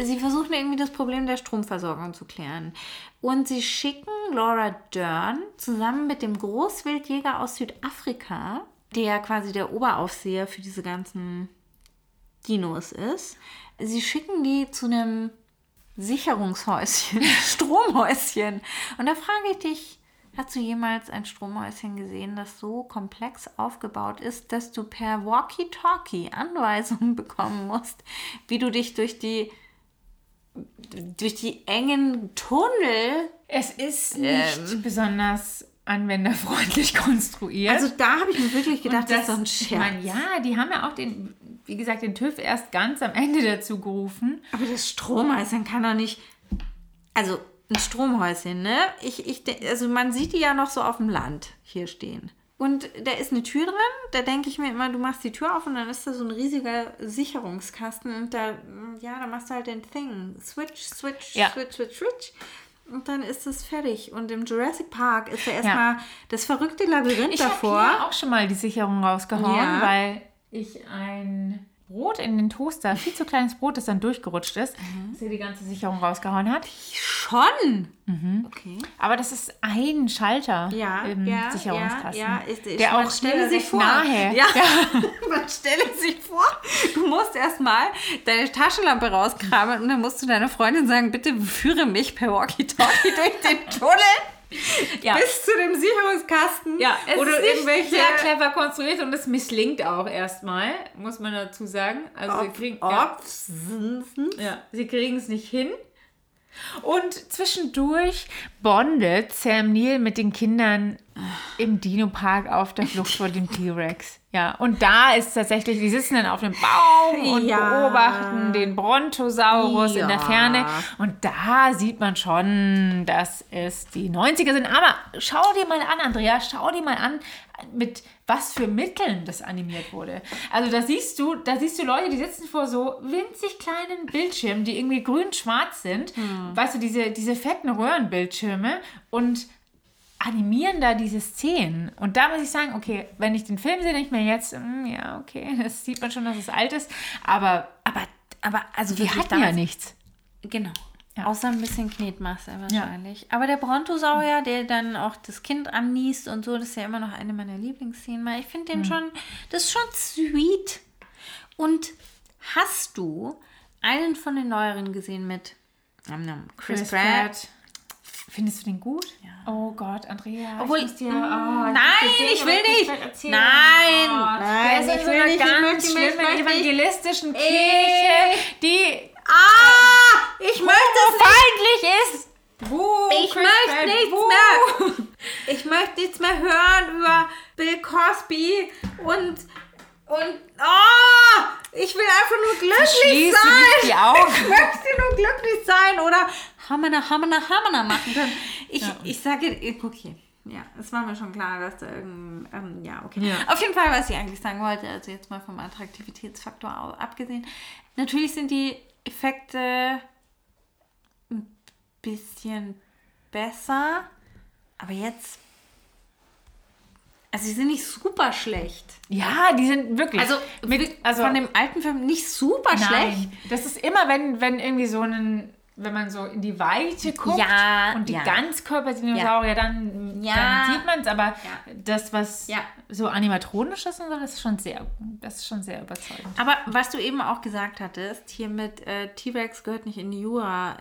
A: sie versuchen irgendwie das Problem der Stromversorgung zu klären. Und sie schicken Laura Dern zusammen mit dem Großwildjäger aus Südafrika, der quasi der Oberaufseher für diese ganzen Dinos ist. Sie schicken die zu einem Sicherungshäuschen, <laughs> Stromhäuschen. Und da frage ich dich, hast du jemals ein Stromhäuschen gesehen, das so komplex aufgebaut ist, dass du per Walkie-Talkie Anweisungen <laughs> bekommen musst, wie du dich durch die durch die engen Tunnel
B: Es ist nicht besonders anwenderfreundlich <laughs> konstruiert.
A: Also da habe ich mir wirklich gedacht,
B: Und
A: das, ist doch ein
B: ich
A: Scherz.
B: meine, ja, die haben ja auch den, wie gesagt, den TÜV erst ganz am Ende dazu gerufen.
A: Aber das Stromhäuschen kann doch nicht. Also ein Stromhäuschen, ne? Ich, ich, also man sieht die ja noch so auf dem Land hier stehen. Und da ist eine Tür drin, da denke ich mir immer, du machst die Tür auf und dann ist da so ein riesiger Sicherungskasten und da, ja, da machst du halt den Thing. Switch, switch,
B: Ja.
A: switch, switch, switch. Und dann ist es fertig. Und im Jurassic Park ist ja erstmal das verrückte Labyrinth
B: Ich
A: davor.
B: habe hier auch schon mal die Sicherung rausgehauen,
A: Ja.
B: weil ich ein Brot in den Toaster, viel zu kleines Brot, das dann durchgerutscht ist, dass hier die ganze Sicherung rausgehauen hat.
A: Schon? Okay.
B: Aber das ist ein Schalter
A: Ja,
B: im
A: ja,
B: Sicherungskasten.
A: ja, ja, ist, ist,
B: der auch
A: stelle sich vor.
B: nahe.
A: Ja, <laughs> man stelle sich vor, du musst erstmal deine Taschenlampe rauskramen und dann musst du deiner Freundin sagen, bitte führe mich per Walkie-Talkie <laughs> durch den Tunnel <laughs>
B: Ja.
A: bis zu dem Sicherungskasten.
B: Ja, es
A: oder
B: ist
A: irgendwelche
B: sehr clever konstruiert und es misslingt auch erstmal, muss man dazu sagen. Also sie kriegen, ja, ja, sie kriegen es nicht hin. Und zwischendurch bondet Sam Neill mit den Kindern im Dino-Park auf der Flucht vor dem T-Rex. Ja, und da ist tatsächlich, die sitzen dann auf einem Baum und
A: Ja.
B: beobachten den Brontosaurus in der
A: Ja.
B: Ferne. Und da sieht man schon, dass es die 90er sind. Aber schau dir mal an, Andrea, schau dir mal an, mit was für Mitteln das animiert wurde. Also da siehst du, da siehst du Leute, die sitzen vor so winzig kleinen Bildschirmen, die irgendwie grün-schwarz sind. Weißt du, diese, diese fetten Röhrenbildschirme und animieren da diese Szenen. Und da muss ich sagen, okay, wenn ich den Film sehe, denke ich mir jetzt, mm, ja, okay, <laughs> das sieht man schon, dass es alt ist. Aber
A: Aber, aber also
B: die
A: wirklich
B: hatten ja nichts.
A: Genau.
B: Ja.
A: Außer ein bisschen Knetmasse wahrscheinlich. Aber der Brontosaurier, der dann auch das Kind anniest und so, das ist ja immer noch eine meiner Lieblingsszenen. Weil ich finde den schon, das ist schon sweet. Und hast du einen von den neueren gesehen mit nom, Chris, Pratt?
B: Findest du den gut?
A: Ja.
B: Oh Gott, Andrea.
A: Obwohl-
B: ich dir, oh,
A: nein, ich
B: Dinge
A: will nicht.
B: Erzählen.
A: Nein,
B: Oh,
A: nein, ich will nicht, ich
B: ganz
A: ich
B: schlimmen
A: möchte nicht.
B: evangelistischen. Kirche, die
A: Ah! Ich möchte es nicht.
B: feindlich ist. Buh,
A: Ich
B: Chris
A: möchte nichts
B: buh.
A: mehr. Ich möchte nichts mehr hören über Bill Cosby und und oh, ich will einfach nur glücklich sein.
B: die Augen.
A: Ich möchte nur glücklich sein oder Hamana, Hamana, Hamana machen können. Ich, ich sage, okay. Ja, es war mir schon klar, dass da irgendein, ähm, ja, okay.
B: Ja.
A: Auf jeden Fall, was ich eigentlich sagen wollte, also jetzt mal vom Attraktivitätsfaktor abgesehen, natürlich sind die Effekte ein bisschen besser, aber jetzt, also sie sind nicht super schlecht.
B: Ja, die sind wirklich.
A: Also,
B: mit, also
A: von dem alten Film nicht super schlecht.
B: Nein, das ist immer, wenn, wenn irgendwie so ein wenn man so in die Weite guckt
A: Ja,
B: und die
A: ja.
B: Ganzkörperdinosaurier, dann,
A: Ja.
B: dann sieht man es, aber das, was
A: Ja.
B: so animatronisch ist und so, das ist schon sehr, das ist schon sehr überzeugend.
A: Aber was du eben auch gesagt hattest, hier mit äh, T-Rex gehört nicht in die Jura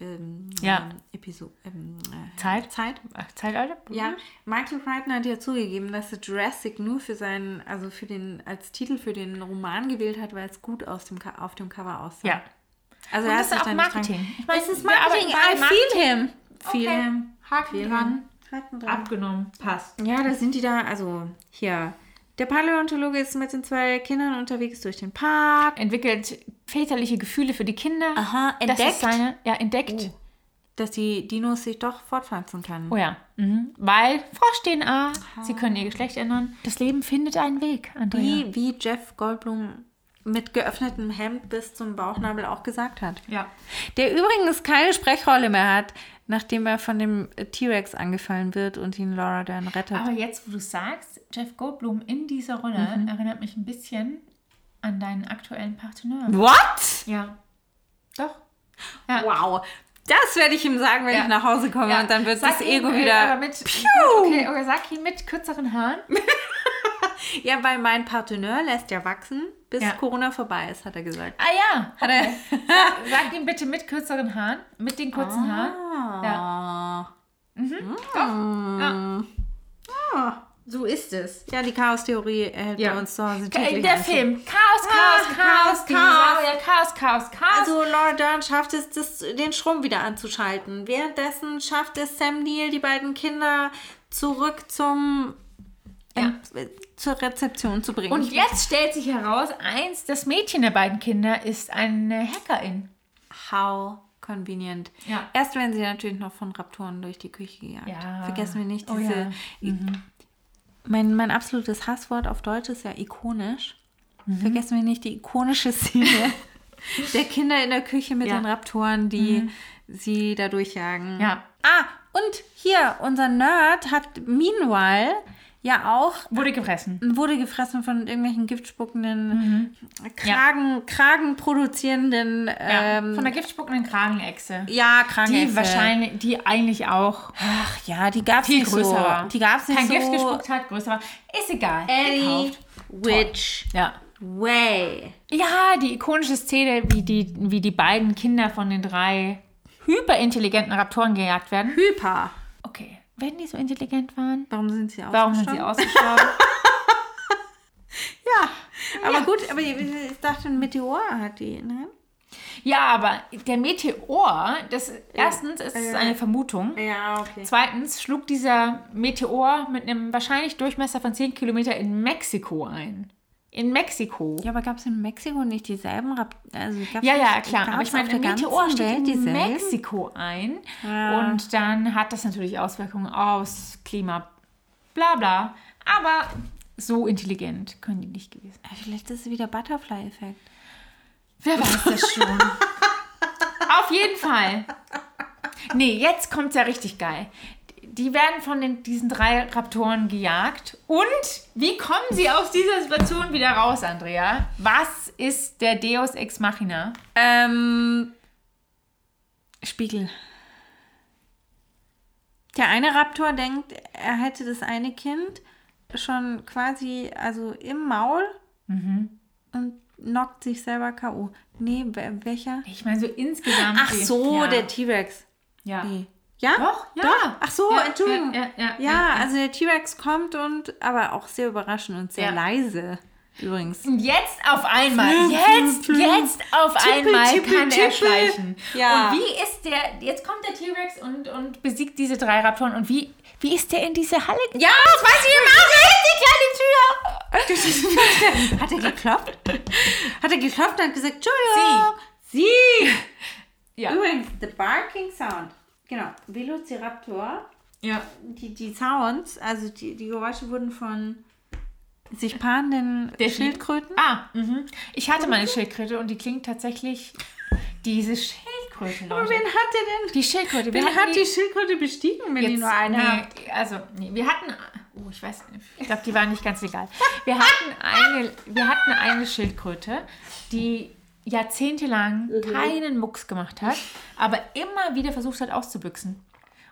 A: ähm,
B: Ja.
A: Episode ähm, äh,
B: Zeit?
A: Zeit.
B: Ach, Zeitalter?
A: Ja, Michael Crichton hat ja zugegeben, dass er Jurassic nur für seinen, also für den, als Titel für den Roman gewählt hat, weil es gut aus dem, auf dem Cover aussah.
B: Ja.
A: Also
B: Und
A: er
B: ist auch
A: da nicht dran-
B: Marketing. Ich meine,
A: es ist Marketing. I feel him. Feel
B: Okay.
A: him.
B: Haken dran.
A: Haken dran.
B: Abgenommen. Passt.
A: Ja, da sind die da, also hier. Der Paläontologe ist mit den zwei Kindern unterwegs durch den Park.
B: Entwickelt väterliche Gefühle für die Kinder.
A: Aha,
B: Das
A: entdeckt.
B: ist seine, ja, entdeckt.
A: Dass die Dinos sich doch fortpflanzen können.
B: Oh ja. Mhm. Weil Frosch-DNA, sie können ihr Geschlecht ändern. Das Leben findet einen Weg, Andrea.
A: Wie, wie Jeff Goldblum mit geöffnetem Hemd bis zum Bauchnabel auch gesagt hat.
B: Ja.
A: Der übrigens keine Sprechrolle mehr hat, nachdem er von dem T-Rex angefallen wird und ihn Laura dann rettet.
B: Aber jetzt, wo du sagst, Jeff Goldblum in dieser Rolle
A: Mhm.
B: erinnert mich ein bisschen an deinen aktuellen Parteneur.
A: What?
B: Ja. Doch. Ja.
A: Wow. Das werde ich ihm sagen, wenn
B: Ja.
A: ich nach Hause komme
B: Ja.
A: und dann wird
B: Sag
A: das Ego
B: äh,
A: wieder.
B: Mit, okay, okay, sag ihm mit kürzeren Haaren. <laughs>
A: Ja, weil mein Parteneur lässt ja wachsen, bis
B: Ja.
A: Corona vorbei ist, hat er gesagt.
B: Ah ja.
A: Hat er. <laughs>
B: Sag ihm bitte mit kürzeren Haaren. Mit den kurzen Haaren.
A: Ja.
B: Ja.
A: So ist es. Ja, die Chaos-Theorie hält
B: Ja.
A: bei uns zu Hause täglich
B: der. Film. Chaos, Chaos,
A: Ah,
B: Chaos,
A: Chaos,
B: Dinosaurier, Chaos, Chaos, Chaos.
A: Also Laura Dern schafft es, das, den Strom wieder anzuschalten. Währenddessen schafft es Sam Neill, die beiden Kinder zurück zum
B: Ja.
A: Zur Rezeption zu bringen.
B: Und jetzt stellt sich heraus, eins, das Mädchen der beiden Kinder ist eine Hackerin.
A: How convenient.
B: Ja.
A: Erst werden sie natürlich noch von Raptoren durch die Küche gejagt.
B: Ja.
A: Vergessen wir nicht
B: Oh
A: diese.
B: ja.
A: mein, mein absolutes Hasswort auf Deutsch ist ja ikonisch.
B: Mhm.
A: Vergessen wir nicht die ikonische Szene <laughs> der Kinder in der Küche mit.
B: Mhm.
A: den Raptoren, die sie da durchjagen.
B: Ja.
A: Ah, und hier, unser Nerd hat meanwhile ja auch
B: Wurde gefressen.
A: wurde gefressen von irgendwelchen giftspuckenden, Kragen, Kragen produzierenden,
B: Ja,
A: ähm,
B: von der giftspuckenden Kragenechse.
A: ja, Kragenechse.
B: Die wahrscheinlich, die eigentlich auch
A: Ach ja, die gab es nicht
B: größer
A: so. Die gab es nicht
B: kein
A: so.
B: Gift gespuckt hat, größer war. Ist egal.
A: Any
B: Gekauft.
A: which
B: Ja.
A: way.
B: Ja, die ikonische Szene, wie die, wie die beiden Kinder von den drei hyperintelligenten Raptoren gejagt werden.
A: Hyper.
B: Wenn die so intelligent waren,
A: Warum sind sie
B: warum sind sie
A: ausgestorben?
B: ausgestorben? <laughs>
A: Ja, aber gut, aber ich dachte, ein Meteor hat die, ne?
B: ja, aber der Meteor, das erstens ist es eine Vermutung.
A: Ja, okay.
B: Zweitens schlug dieser Meteor mit einem wahrscheinlich Durchmesser von 10 Kilometer in Mexiko ein. In Mexiko.
A: Ja, aber gab es in Mexiko nicht dieselben Rap also
B: Ja, ja, klar. Aber ich meine,
A: der
B: Meteor steht in? Mexiko ein.
A: Ja.
B: Und dann hat das natürlich Auswirkungen aufs Klima. Bla bla. Aber so intelligent können die nicht gewesen.
A: Ja, Vielleicht ist es wieder Butterfly-Effekt.
B: Wer weiß das schon. <laughs> Auf jeden Fall. Nee, jetzt kommt ja richtig geil. Die werden von den, diesen drei Raptoren gejagt. Und wie kommen sie aus dieser Situation wieder raus, Andrea? Was ist der Deus Ex Machina?
A: Ähm, Spiegel. Der eine Raptor denkt, er hätte das eine Kind schon quasi, also im Maul und knockt sich selber K.O. Nee, welcher?
B: Ich meine, so insgesamt.
A: Ach so,
B: ja.
A: der T-Rex.
B: Ja.
A: Nee. Ja?
B: Doch, ja.
A: Doch. Ach so,
B: Ja,
A: Entschuldigung.
B: ja, ja, ja,
A: also der T-Rex kommt und, aber auch sehr überraschend und sehr leise übrigens.
B: Und jetzt auf einmal, jetzt, jetzt auf
A: Tippel,
B: einmal
A: tippel,
B: kann er
A: tippel.
B: schleichen.
A: Ja.
B: Und wie ist der, jetzt kommt der T-Rex und, und besiegt diese drei Raptoren und wie, wie ist der in diese Halle?
A: Ja, das weiß ich immer. Die kleine Tür. Hat er geklopft? Hat er geklopft und hat gesagt, Entschuldigung. Sie.
B: Ja.
A: Übrigens, the barking sound. Genau, Velociraptor.
B: Ja.
A: Die, die Sounds, also die, die Geräusche wurden von sich paarenden
B: Delfin?
A: Schildkröten.
B: Ah, mhm. ich hatte mal eine Schildkröte und die klingt tatsächlich, diese Schildkröte,
A: Aber
B: Leute.
A: wen hat der denn?
B: Die Schildkröte.
A: wen hat die Schildkröte bestiegen, wenn die
B: Jetzt,
A: nur eine
B: nee, also, nee, wir hatten, oh, ich weiß nicht, ich glaube, die war nicht ganz legal. Wir hatten eine, wir hatten eine Schildkröte, die jahrzehntelang keinen Mucks gemacht hat, aber immer wieder versucht hat auszubüchsen.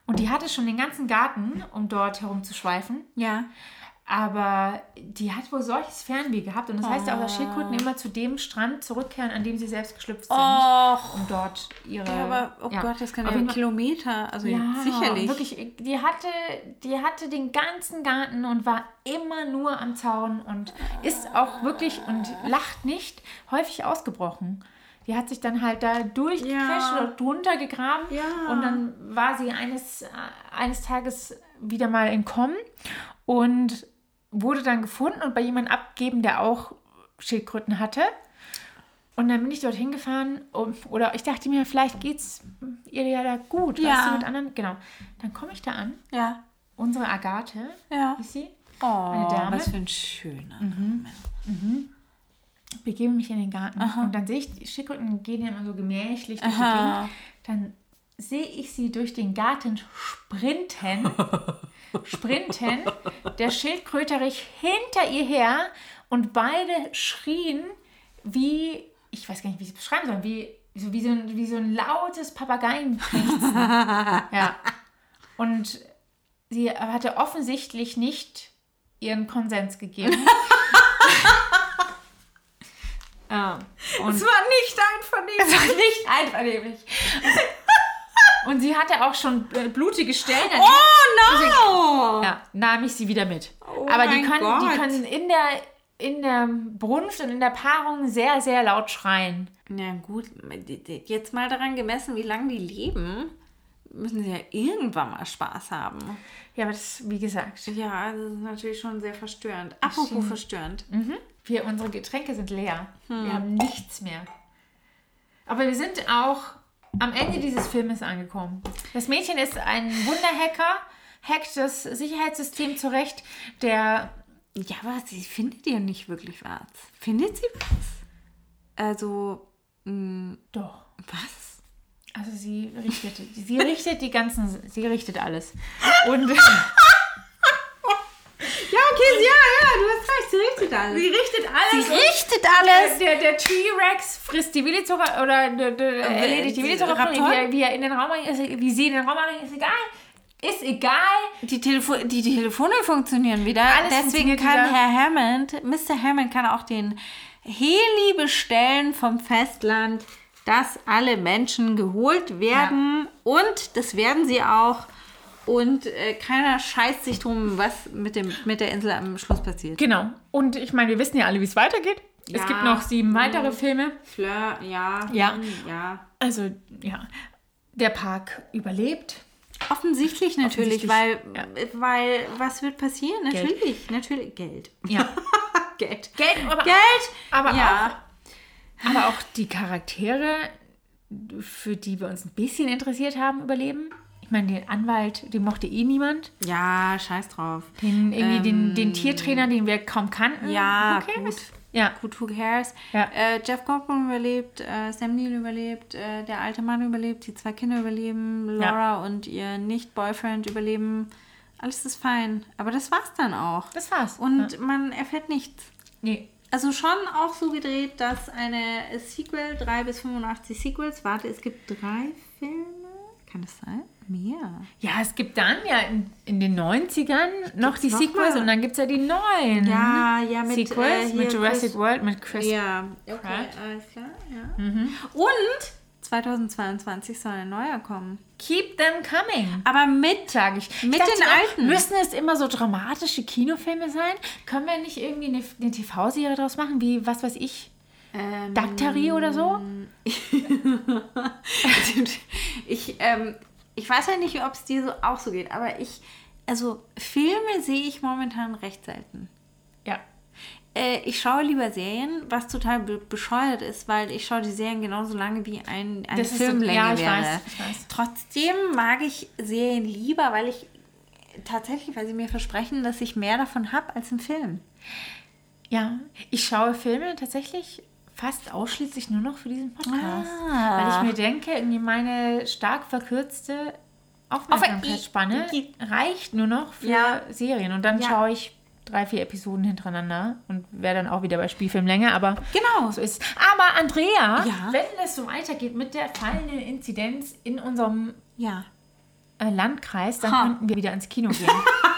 B: Und die hatte schon den ganzen Garten, um dort herumzuschweifen.
A: Ja.
B: Aber die hat wohl solches Fernweh gehabt. Und das heißt ja auch, dass Schildkröten immer zu dem Strand zurückkehren, an dem sie selbst geschlüpft sind.
A: Och.
B: Um dort ihre...
A: Ja, aber, oh
B: ja.
A: Gott, das kann
B: Auf
A: ja
B: Fall-
A: Kilometer, also
B: ja,
A: sicherlich.
B: Wirklich, die hatte, die hatte den ganzen Garten und war immer nur am Zaun und ist auch wirklich und lacht nicht häufig ausgebrochen. Die hat sich dann halt da durchgequetscht
A: Ja.
B: oder drunter gegraben
A: Ja.
B: und dann war sie eines, eines Tages wieder mal entkommen und wurde dann gefunden und bei jemandem abgeben, der auch Schildkröten hatte. Und dann bin ich dorthin gefahren um, oder ich dachte mir, vielleicht geht's ihr ja da gut.
A: Ja.
B: Weißt du, mit anderen, genau. Dann komme ich da an,
A: Ja.
B: unsere Agathe,
A: Ja.
B: ist sie,
A: Oh,
B: Dame.
A: was für ein schöner.
B: begebe mich in den Garten und dann sehe ich, die Schildkröten gehen ja immer so gemächlich durch
A: Aha.
B: die Gegend. Dann sehe ich sie durch den Garten sprinten, <laughs> sprinten, der Schildkröterich hinter ihr her und beide schrien wie, ich weiß gar nicht, wie sie es beschreiben sollen, wie, so, wie, so, ein, wie so ein lautes Papageienpiepsen. <laughs> ja. Und sie hatte offensichtlich nicht ihren Konsens gegeben. <laughs> ja. Und
A: Es war nicht einvernehmlich.
B: es war nicht einvernehmlich. Und sie hatte auch schon blutige Stellen.
A: Oh no!
B: ja, nahm ich sie wieder mit.
A: Oh
B: Aber die können, die
A: Gott.
B: können in der, in der Brunft und in der Paarung sehr, sehr laut schreien.
A: Na gut, jetzt mal daran gemessen, wie lange die leben, müssen sie ja irgendwann mal Spaß haben.
B: Ja, aber das, wie gesagt,
A: Ja, das ist natürlich schon sehr verstörend. Apropos verstörend.
B: wir, unsere Getränke sind leer.
A: Hm.
B: Wir haben nichts mehr. Aber wir sind auch am Ende dieses Filmes angekommen. Das Mädchen ist ein Wunderhacker, hackt das Sicherheitssystem zurecht, der
A: Ja, aber sie findet ja nicht wirklich was. Findet sie was? Also, mh,
B: doch.
A: was?
B: Also sie richtet, sie richtet die ganzen, sie richtet alles. Und <laughs>
A: Ja, okay, ja, ja, du hast recht, sie richtet alles.
B: sie richtet alles.
A: Sie richtet alles.
B: Der, der T-Rex frisst die Willizucker oder der, der, erledigt die
A: die
B: Willizuckerpflanze,
A: Raptoren?
B: wie, er- wie er in den Raum wie sie in den Raum rein, ist egal. Ist egal.
A: Die, Telefo die Telefone funktionieren wieder.
B: Alles
A: Deswegen kann
B: wieder.
A: Herr Hammond, Mr. Hammond kann auch den Heli bestellen vom Festland, dass alle Menschen geholt werden. Und das werden sie auch. Und äh, keiner scheißt sich drum, was mit, dem, mit der Insel am Schluss passiert.
B: Genau. Und ich meine, wir wissen ja alle, wie es weitergeht. Es
A: Ja.
B: gibt noch sieben weitere Filme.
A: Fleur, ja.
B: Ja.
A: ja.
B: Also, ja. Der Park überlebt.
A: Offensichtlich natürlich, weil,
B: Offensichtlich,
A: weil was wird passieren?
B: Geld.
A: Natürlich, natürlich Geld.
B: Ja. <laughs>
A: Geld.
B: Geld, aber,
A: Geld!
B: aber,
A: ja.
B: auch, aber auch die Charaktere, für die wir uns ein bisschen interessiert haben, überleben. Ich meine, den Anwalt, den mochte eh niemand.
A: Ja, scheiß drauf.
B: Den, irgendwie den, den Tiertrainer, den wir kaum kannten.
A: Ähm, Ja, gut.
B: Ja,
A: Gut, who cares?
B: Ja.
A: Äh, Jeff Goldblum überlebt, äh, Sam Neill überlebt, äh, der alte Mann überlebt, die zwei Kinder überleben, Laura und ihr Nicht-Boyfriend überleben. Alles ist fein. Aber das war's dann auch.
B: das war's.
A: Und
B: ja.
A: man erfährt nichts.
B: nee.
A: Also schon auch so gedreht, dass eine Sequel, 3 bis 85 Sequels, warte, es gibt drei Filme? Kann das sein? Mehr.
B: Ja, es gibt dann ja in, in den 90ern noch die
A: noch
B: Sequels
A: mal?
B: und dann gibt es ja die neuen
A: Ja, ja, mit,
B: Sequels
A: äh,
B: mit Jurassic
A: Chris-
B: World, mit Chris.
A: Ja, okay,
B: Pratt.
A: alles klar. Ja. Und 2022 soll ein neuer kommen.
B: Keep them coming.
A: Aber mit,
B: Sag ich.
A: Mit
B: ich dachte
A: den alten.
B: Müssen es immer so dramatische Kinofilme sein? Können wir nicht irgendwie eine, eine TV-Serie draus machen, wie, was weiß ich,
A: ähm,
B: Daktari oder so? <laughs>
A: ich, ähm, ich weiß ja nicht, ob es dir so auch so geht, aber ich, also Filme sehe ich momentan recht selten.
B: Ja.
A: Äh, ich schaue lieber Serien, was total be bescheuert ist, weil ich schaue die Serien genauso lange wie ein, eine
B: Das ist so-
A: Filmlänge
B: ja, ich
A: wäre.
B: weiß, ich weiß.
A: Trotzdem mag ich Serien lieber, weil ich tatsächlich, weil sie mir versprechen, dass ich mehr davon habe als im Film.
B: Ja, ich schaue Filme tatsächlich fast ausschließlich nur noch für diesen Podcast.
A: Ah.
B: Weil ich mir denke, irgendwie meine stark verkürzte Aufmerksamkeitsspanne reicht nur noch für
A: Ja.
B: Serien. Und dann
A: Ja.
B: schaue ich drei, vier Episoden hintereinander und wäre dann auch wieder bei Spielfilmlänge, aber
A: Genau.
B: so ist es. Aber Andrea,
A: Ja?
B: wenn es so weitergeht mit der fallenden Inzidenz in unserem
A: Ja.
B: äh, Landkreis, dann
A: Ha.
B: könnten wir wieder ins Kino gehen. <laughs>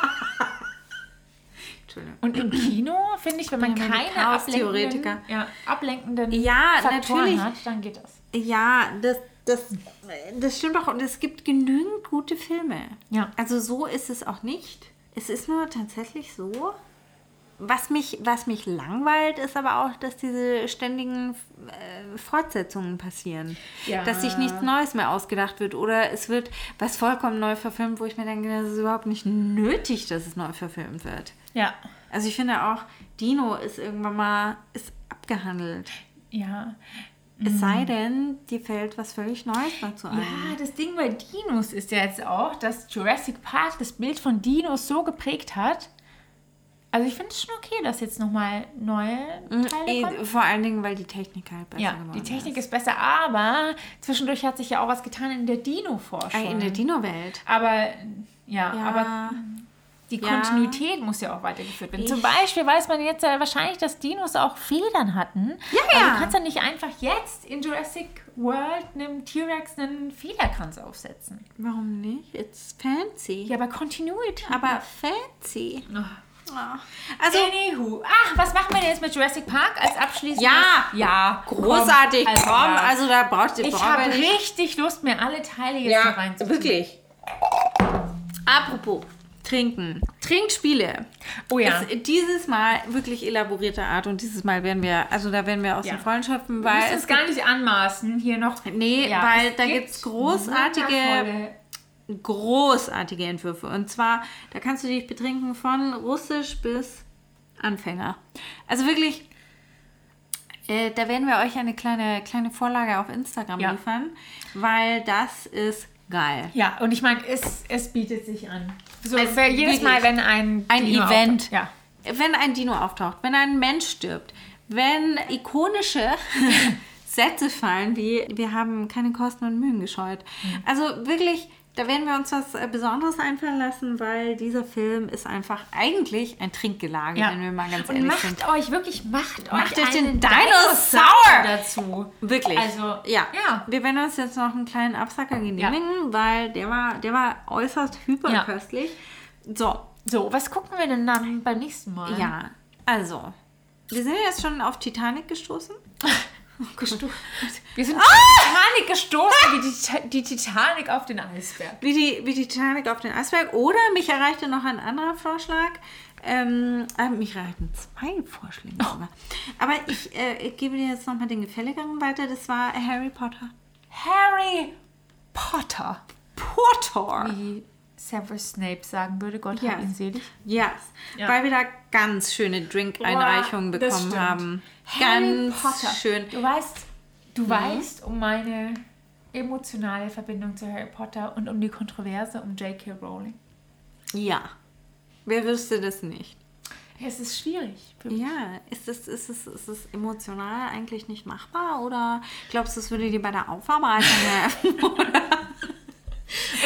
A: Entschuldigung.
B: Und im Kino, finde ich, wenn man
A: ja
B: keine ablenkenden, ja, ablenkenden
A: Ja,
B: Faktoren
A: natürlich.
B: hat, dann geht das.
A: Ja, das, das, das stimmt auch. Und es gibt genügend gute Filme.
B: Ja.
A: Also so ist es auch nicht. Es ist nur tatsächlich so. Was mich, was mich langweilt, ist aber auch, dass diese ständigen äh, Fortsetzungen passieren.
B: Ja.
A: Dass sich nichts Neues mehr ausgedacht wird. Oder es wird was vollkommen neu verfilmt, wo ich mir denke, das ist überhaupt nicht nötig, dass es neu verfilmt wird.
B: Ja.
A: Also ich finde auch, Dino ist irgendwann mal ist abgehandelt.
B: Ja.
A: Es sei denn, dir fällt was völlig Neues dazu ein.
B: Ja, das Ding bei Dinos ist ja jetzt auch, dass Jurassic Park das Bild von Dinos so geprägt hat. Also ich finde es schon okay, dass jetzt nochmal neue Teile
A: Eh,
B: kommen.
A: Vor allen Dingen, weil die Technik halt besser
B: Ja,
A: geworden
B: die Technik ist besser, aber zwischendurch hat sich ja auch was getan in der Dino-Forschung.
A: Äh, In der Dino-Welt.
B: aber ja,
A: Ja.
B: aber die
A: Ja.
B: Kontinuität muss ja auch weitergeführt werden.
A: Ich-
B: Zum Beispiel weiß man jetzt ja wahrscheinlich, dass Dinos auch Federn hatten.
A: Ja,
B: Aber
A: ja.
B: du kannst ja nicht einfach jetzt in Jurassic World einem T-Rex einen Federkranz aufsetzen.
A: Warum nicht? It's fancy.
B: Ja, aber Continuity.
A: Aber fancy.
B: Oh.
A: Ah. Also,
B: Anywho. Ach, was machen wir denn jetzt mit Jurassic Park als abschließendes?
A: Ja.
B: Ja.
A: großartig.
B: komm,
A: Komm,
B: ja.
A: also da braucht ihr
B: Ich habe richtig Lust, mir alle Teile jetzt
A: Ja,
B: da reinzuziehen.
A: wirklich. Apropos Trinken. Trinkspiele.
B: Oh ja.
A: Ist dieses Mal wirklich elaborierte Art und dieses Mal werden wir, also da werden wir aus
B: Ja.
A: den Vollen schöpfen,
B: Wir
A: weil
B: müssen
A: es
B: uns gar nicht anmaßen, hier noch.
A: Nee,
B: Ja,
A: weil
B: es
A: da
B: gibt
A: es großartige, großartige Entwürfe. Und zwar, da kannst du dich betrinken von Russisch bis Anfänger. Also wirklich, äh, da werden wir euch eine kleine, kleine Vorlage auf Instagram
B: Ja.
A: liefern, weil das ist geil.
B: Ja, und ich meine, es, es bietet sich an. So, für jedes Mal, wenn ein,
A: ein
B: Dino
A: Event.
B: auftaucht. Ja.
A: Wenn ein Dino auftaucht, wenn ein Mensch stirbt, wenn ikonische <laughs> Sätze fallen, wie wir haben keine Kosten und Mühen gescheut.
B: Mhm.
A: Also wirklich, da werden wir uns was äh, Besonderes einfallen lassen, weil dieser Film ist einfach eigentlich ein Trinkgelage,
B: Ja.
A: wenn wir mal ganz
B: Und
A: ehrlich
B: macht
A: sind.
B: euch wirklich, macht,
A: Macht
B: euch
A: den Dinosaur
B: dazu.
A: Wirklich.
B: Also,
A: ja.
B: ja.
A: Wir werden uns jetzt noch einen kleinen Absacker genehmigen, weil der war, der war äußerst hyperköstlich. So,
B: So, was gucken wir denn dann beim nächsten Mal?
A: ja, also, wir sind jetzt schon auf Titanic gestoßen. <laughs>
B: Gesto wir sind auf die Titanic gestoßen, wie die, die Titanic auf den Eisberg.
A: Wie die, wie die Titanic auf den Eisberg. Oder mich erreichte noch ein anderer Vorschlag. Ähm, äh, mich erreichten zwei Vorschläge sogar. Aber ich, äh, ich gebe dir jetzt nochmal den Gefälligeren weiter. Das war Harry Potter.
B: Harry Potter.
A: Potter!
B: Wie Severus Snape sagen würde, Gott
A: Yes.
B: hab ihn selig.
A: Yes.
B: Ja.
A: Weil wir da ganz schöne Drink-Einreichungen
B: das
A: bekommen haben.
B: Harry
A: Ganz
B: Potter.
A: schön.
B: Du weißt, du
A: Mhm.
B: weißt um meine emotionale Verbindung zu Harry Potter und um die Kontroverse um J.K. Rowling.
A: Ja. Wer wüsste das nicht?
B: Es ist schwierig. Für mich.
A: Ja, ist es, ist, es, ist es emotional eigentlich nicht machbar? Oder glaubst du, es würde dir bei der Aufarbeitung helfen? <laughs> <laughs>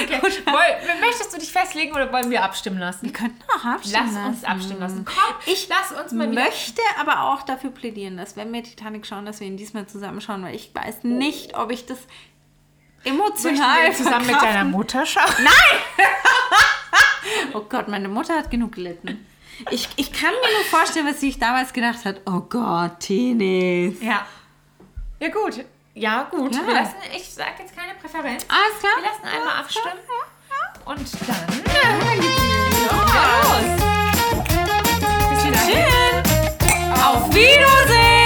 B: Okay. Woll, möchtest du dich festlegen oder wollen wir abstimmen lassen?
A: Wir könnten auch abstimmen
B: Lass uns
A: lassen.
B: abstimmen lassen. Komm,
A: Ich
B: lass uns mal
A: möchte aber auch dafür plädieren, dass wenn wir Titanic schauen, dass wir ihn diesmal zusammenschauen, weil ich weiß nicht, ob ich das emotional
B: zusammen mit deiner Mutter schauen? <laughs>
A: Oh Gott, meine Mutter hat genug gelitten. Ich, ich kann mir nur vorstellen, was sie sich damals gedacht hat. Oh Gott, Teenies.
B: Ja. Ja, gut. Ja, gut.
A: Ja.
B: Wir lassen, ich sage jetzt keine Präferenz.
A: Alles klar.
B: Wir lassen einmal Alles abstimmen. Klar. Und dann
A: ja, geht's los. Bis wieder. Auf Wiedersehen.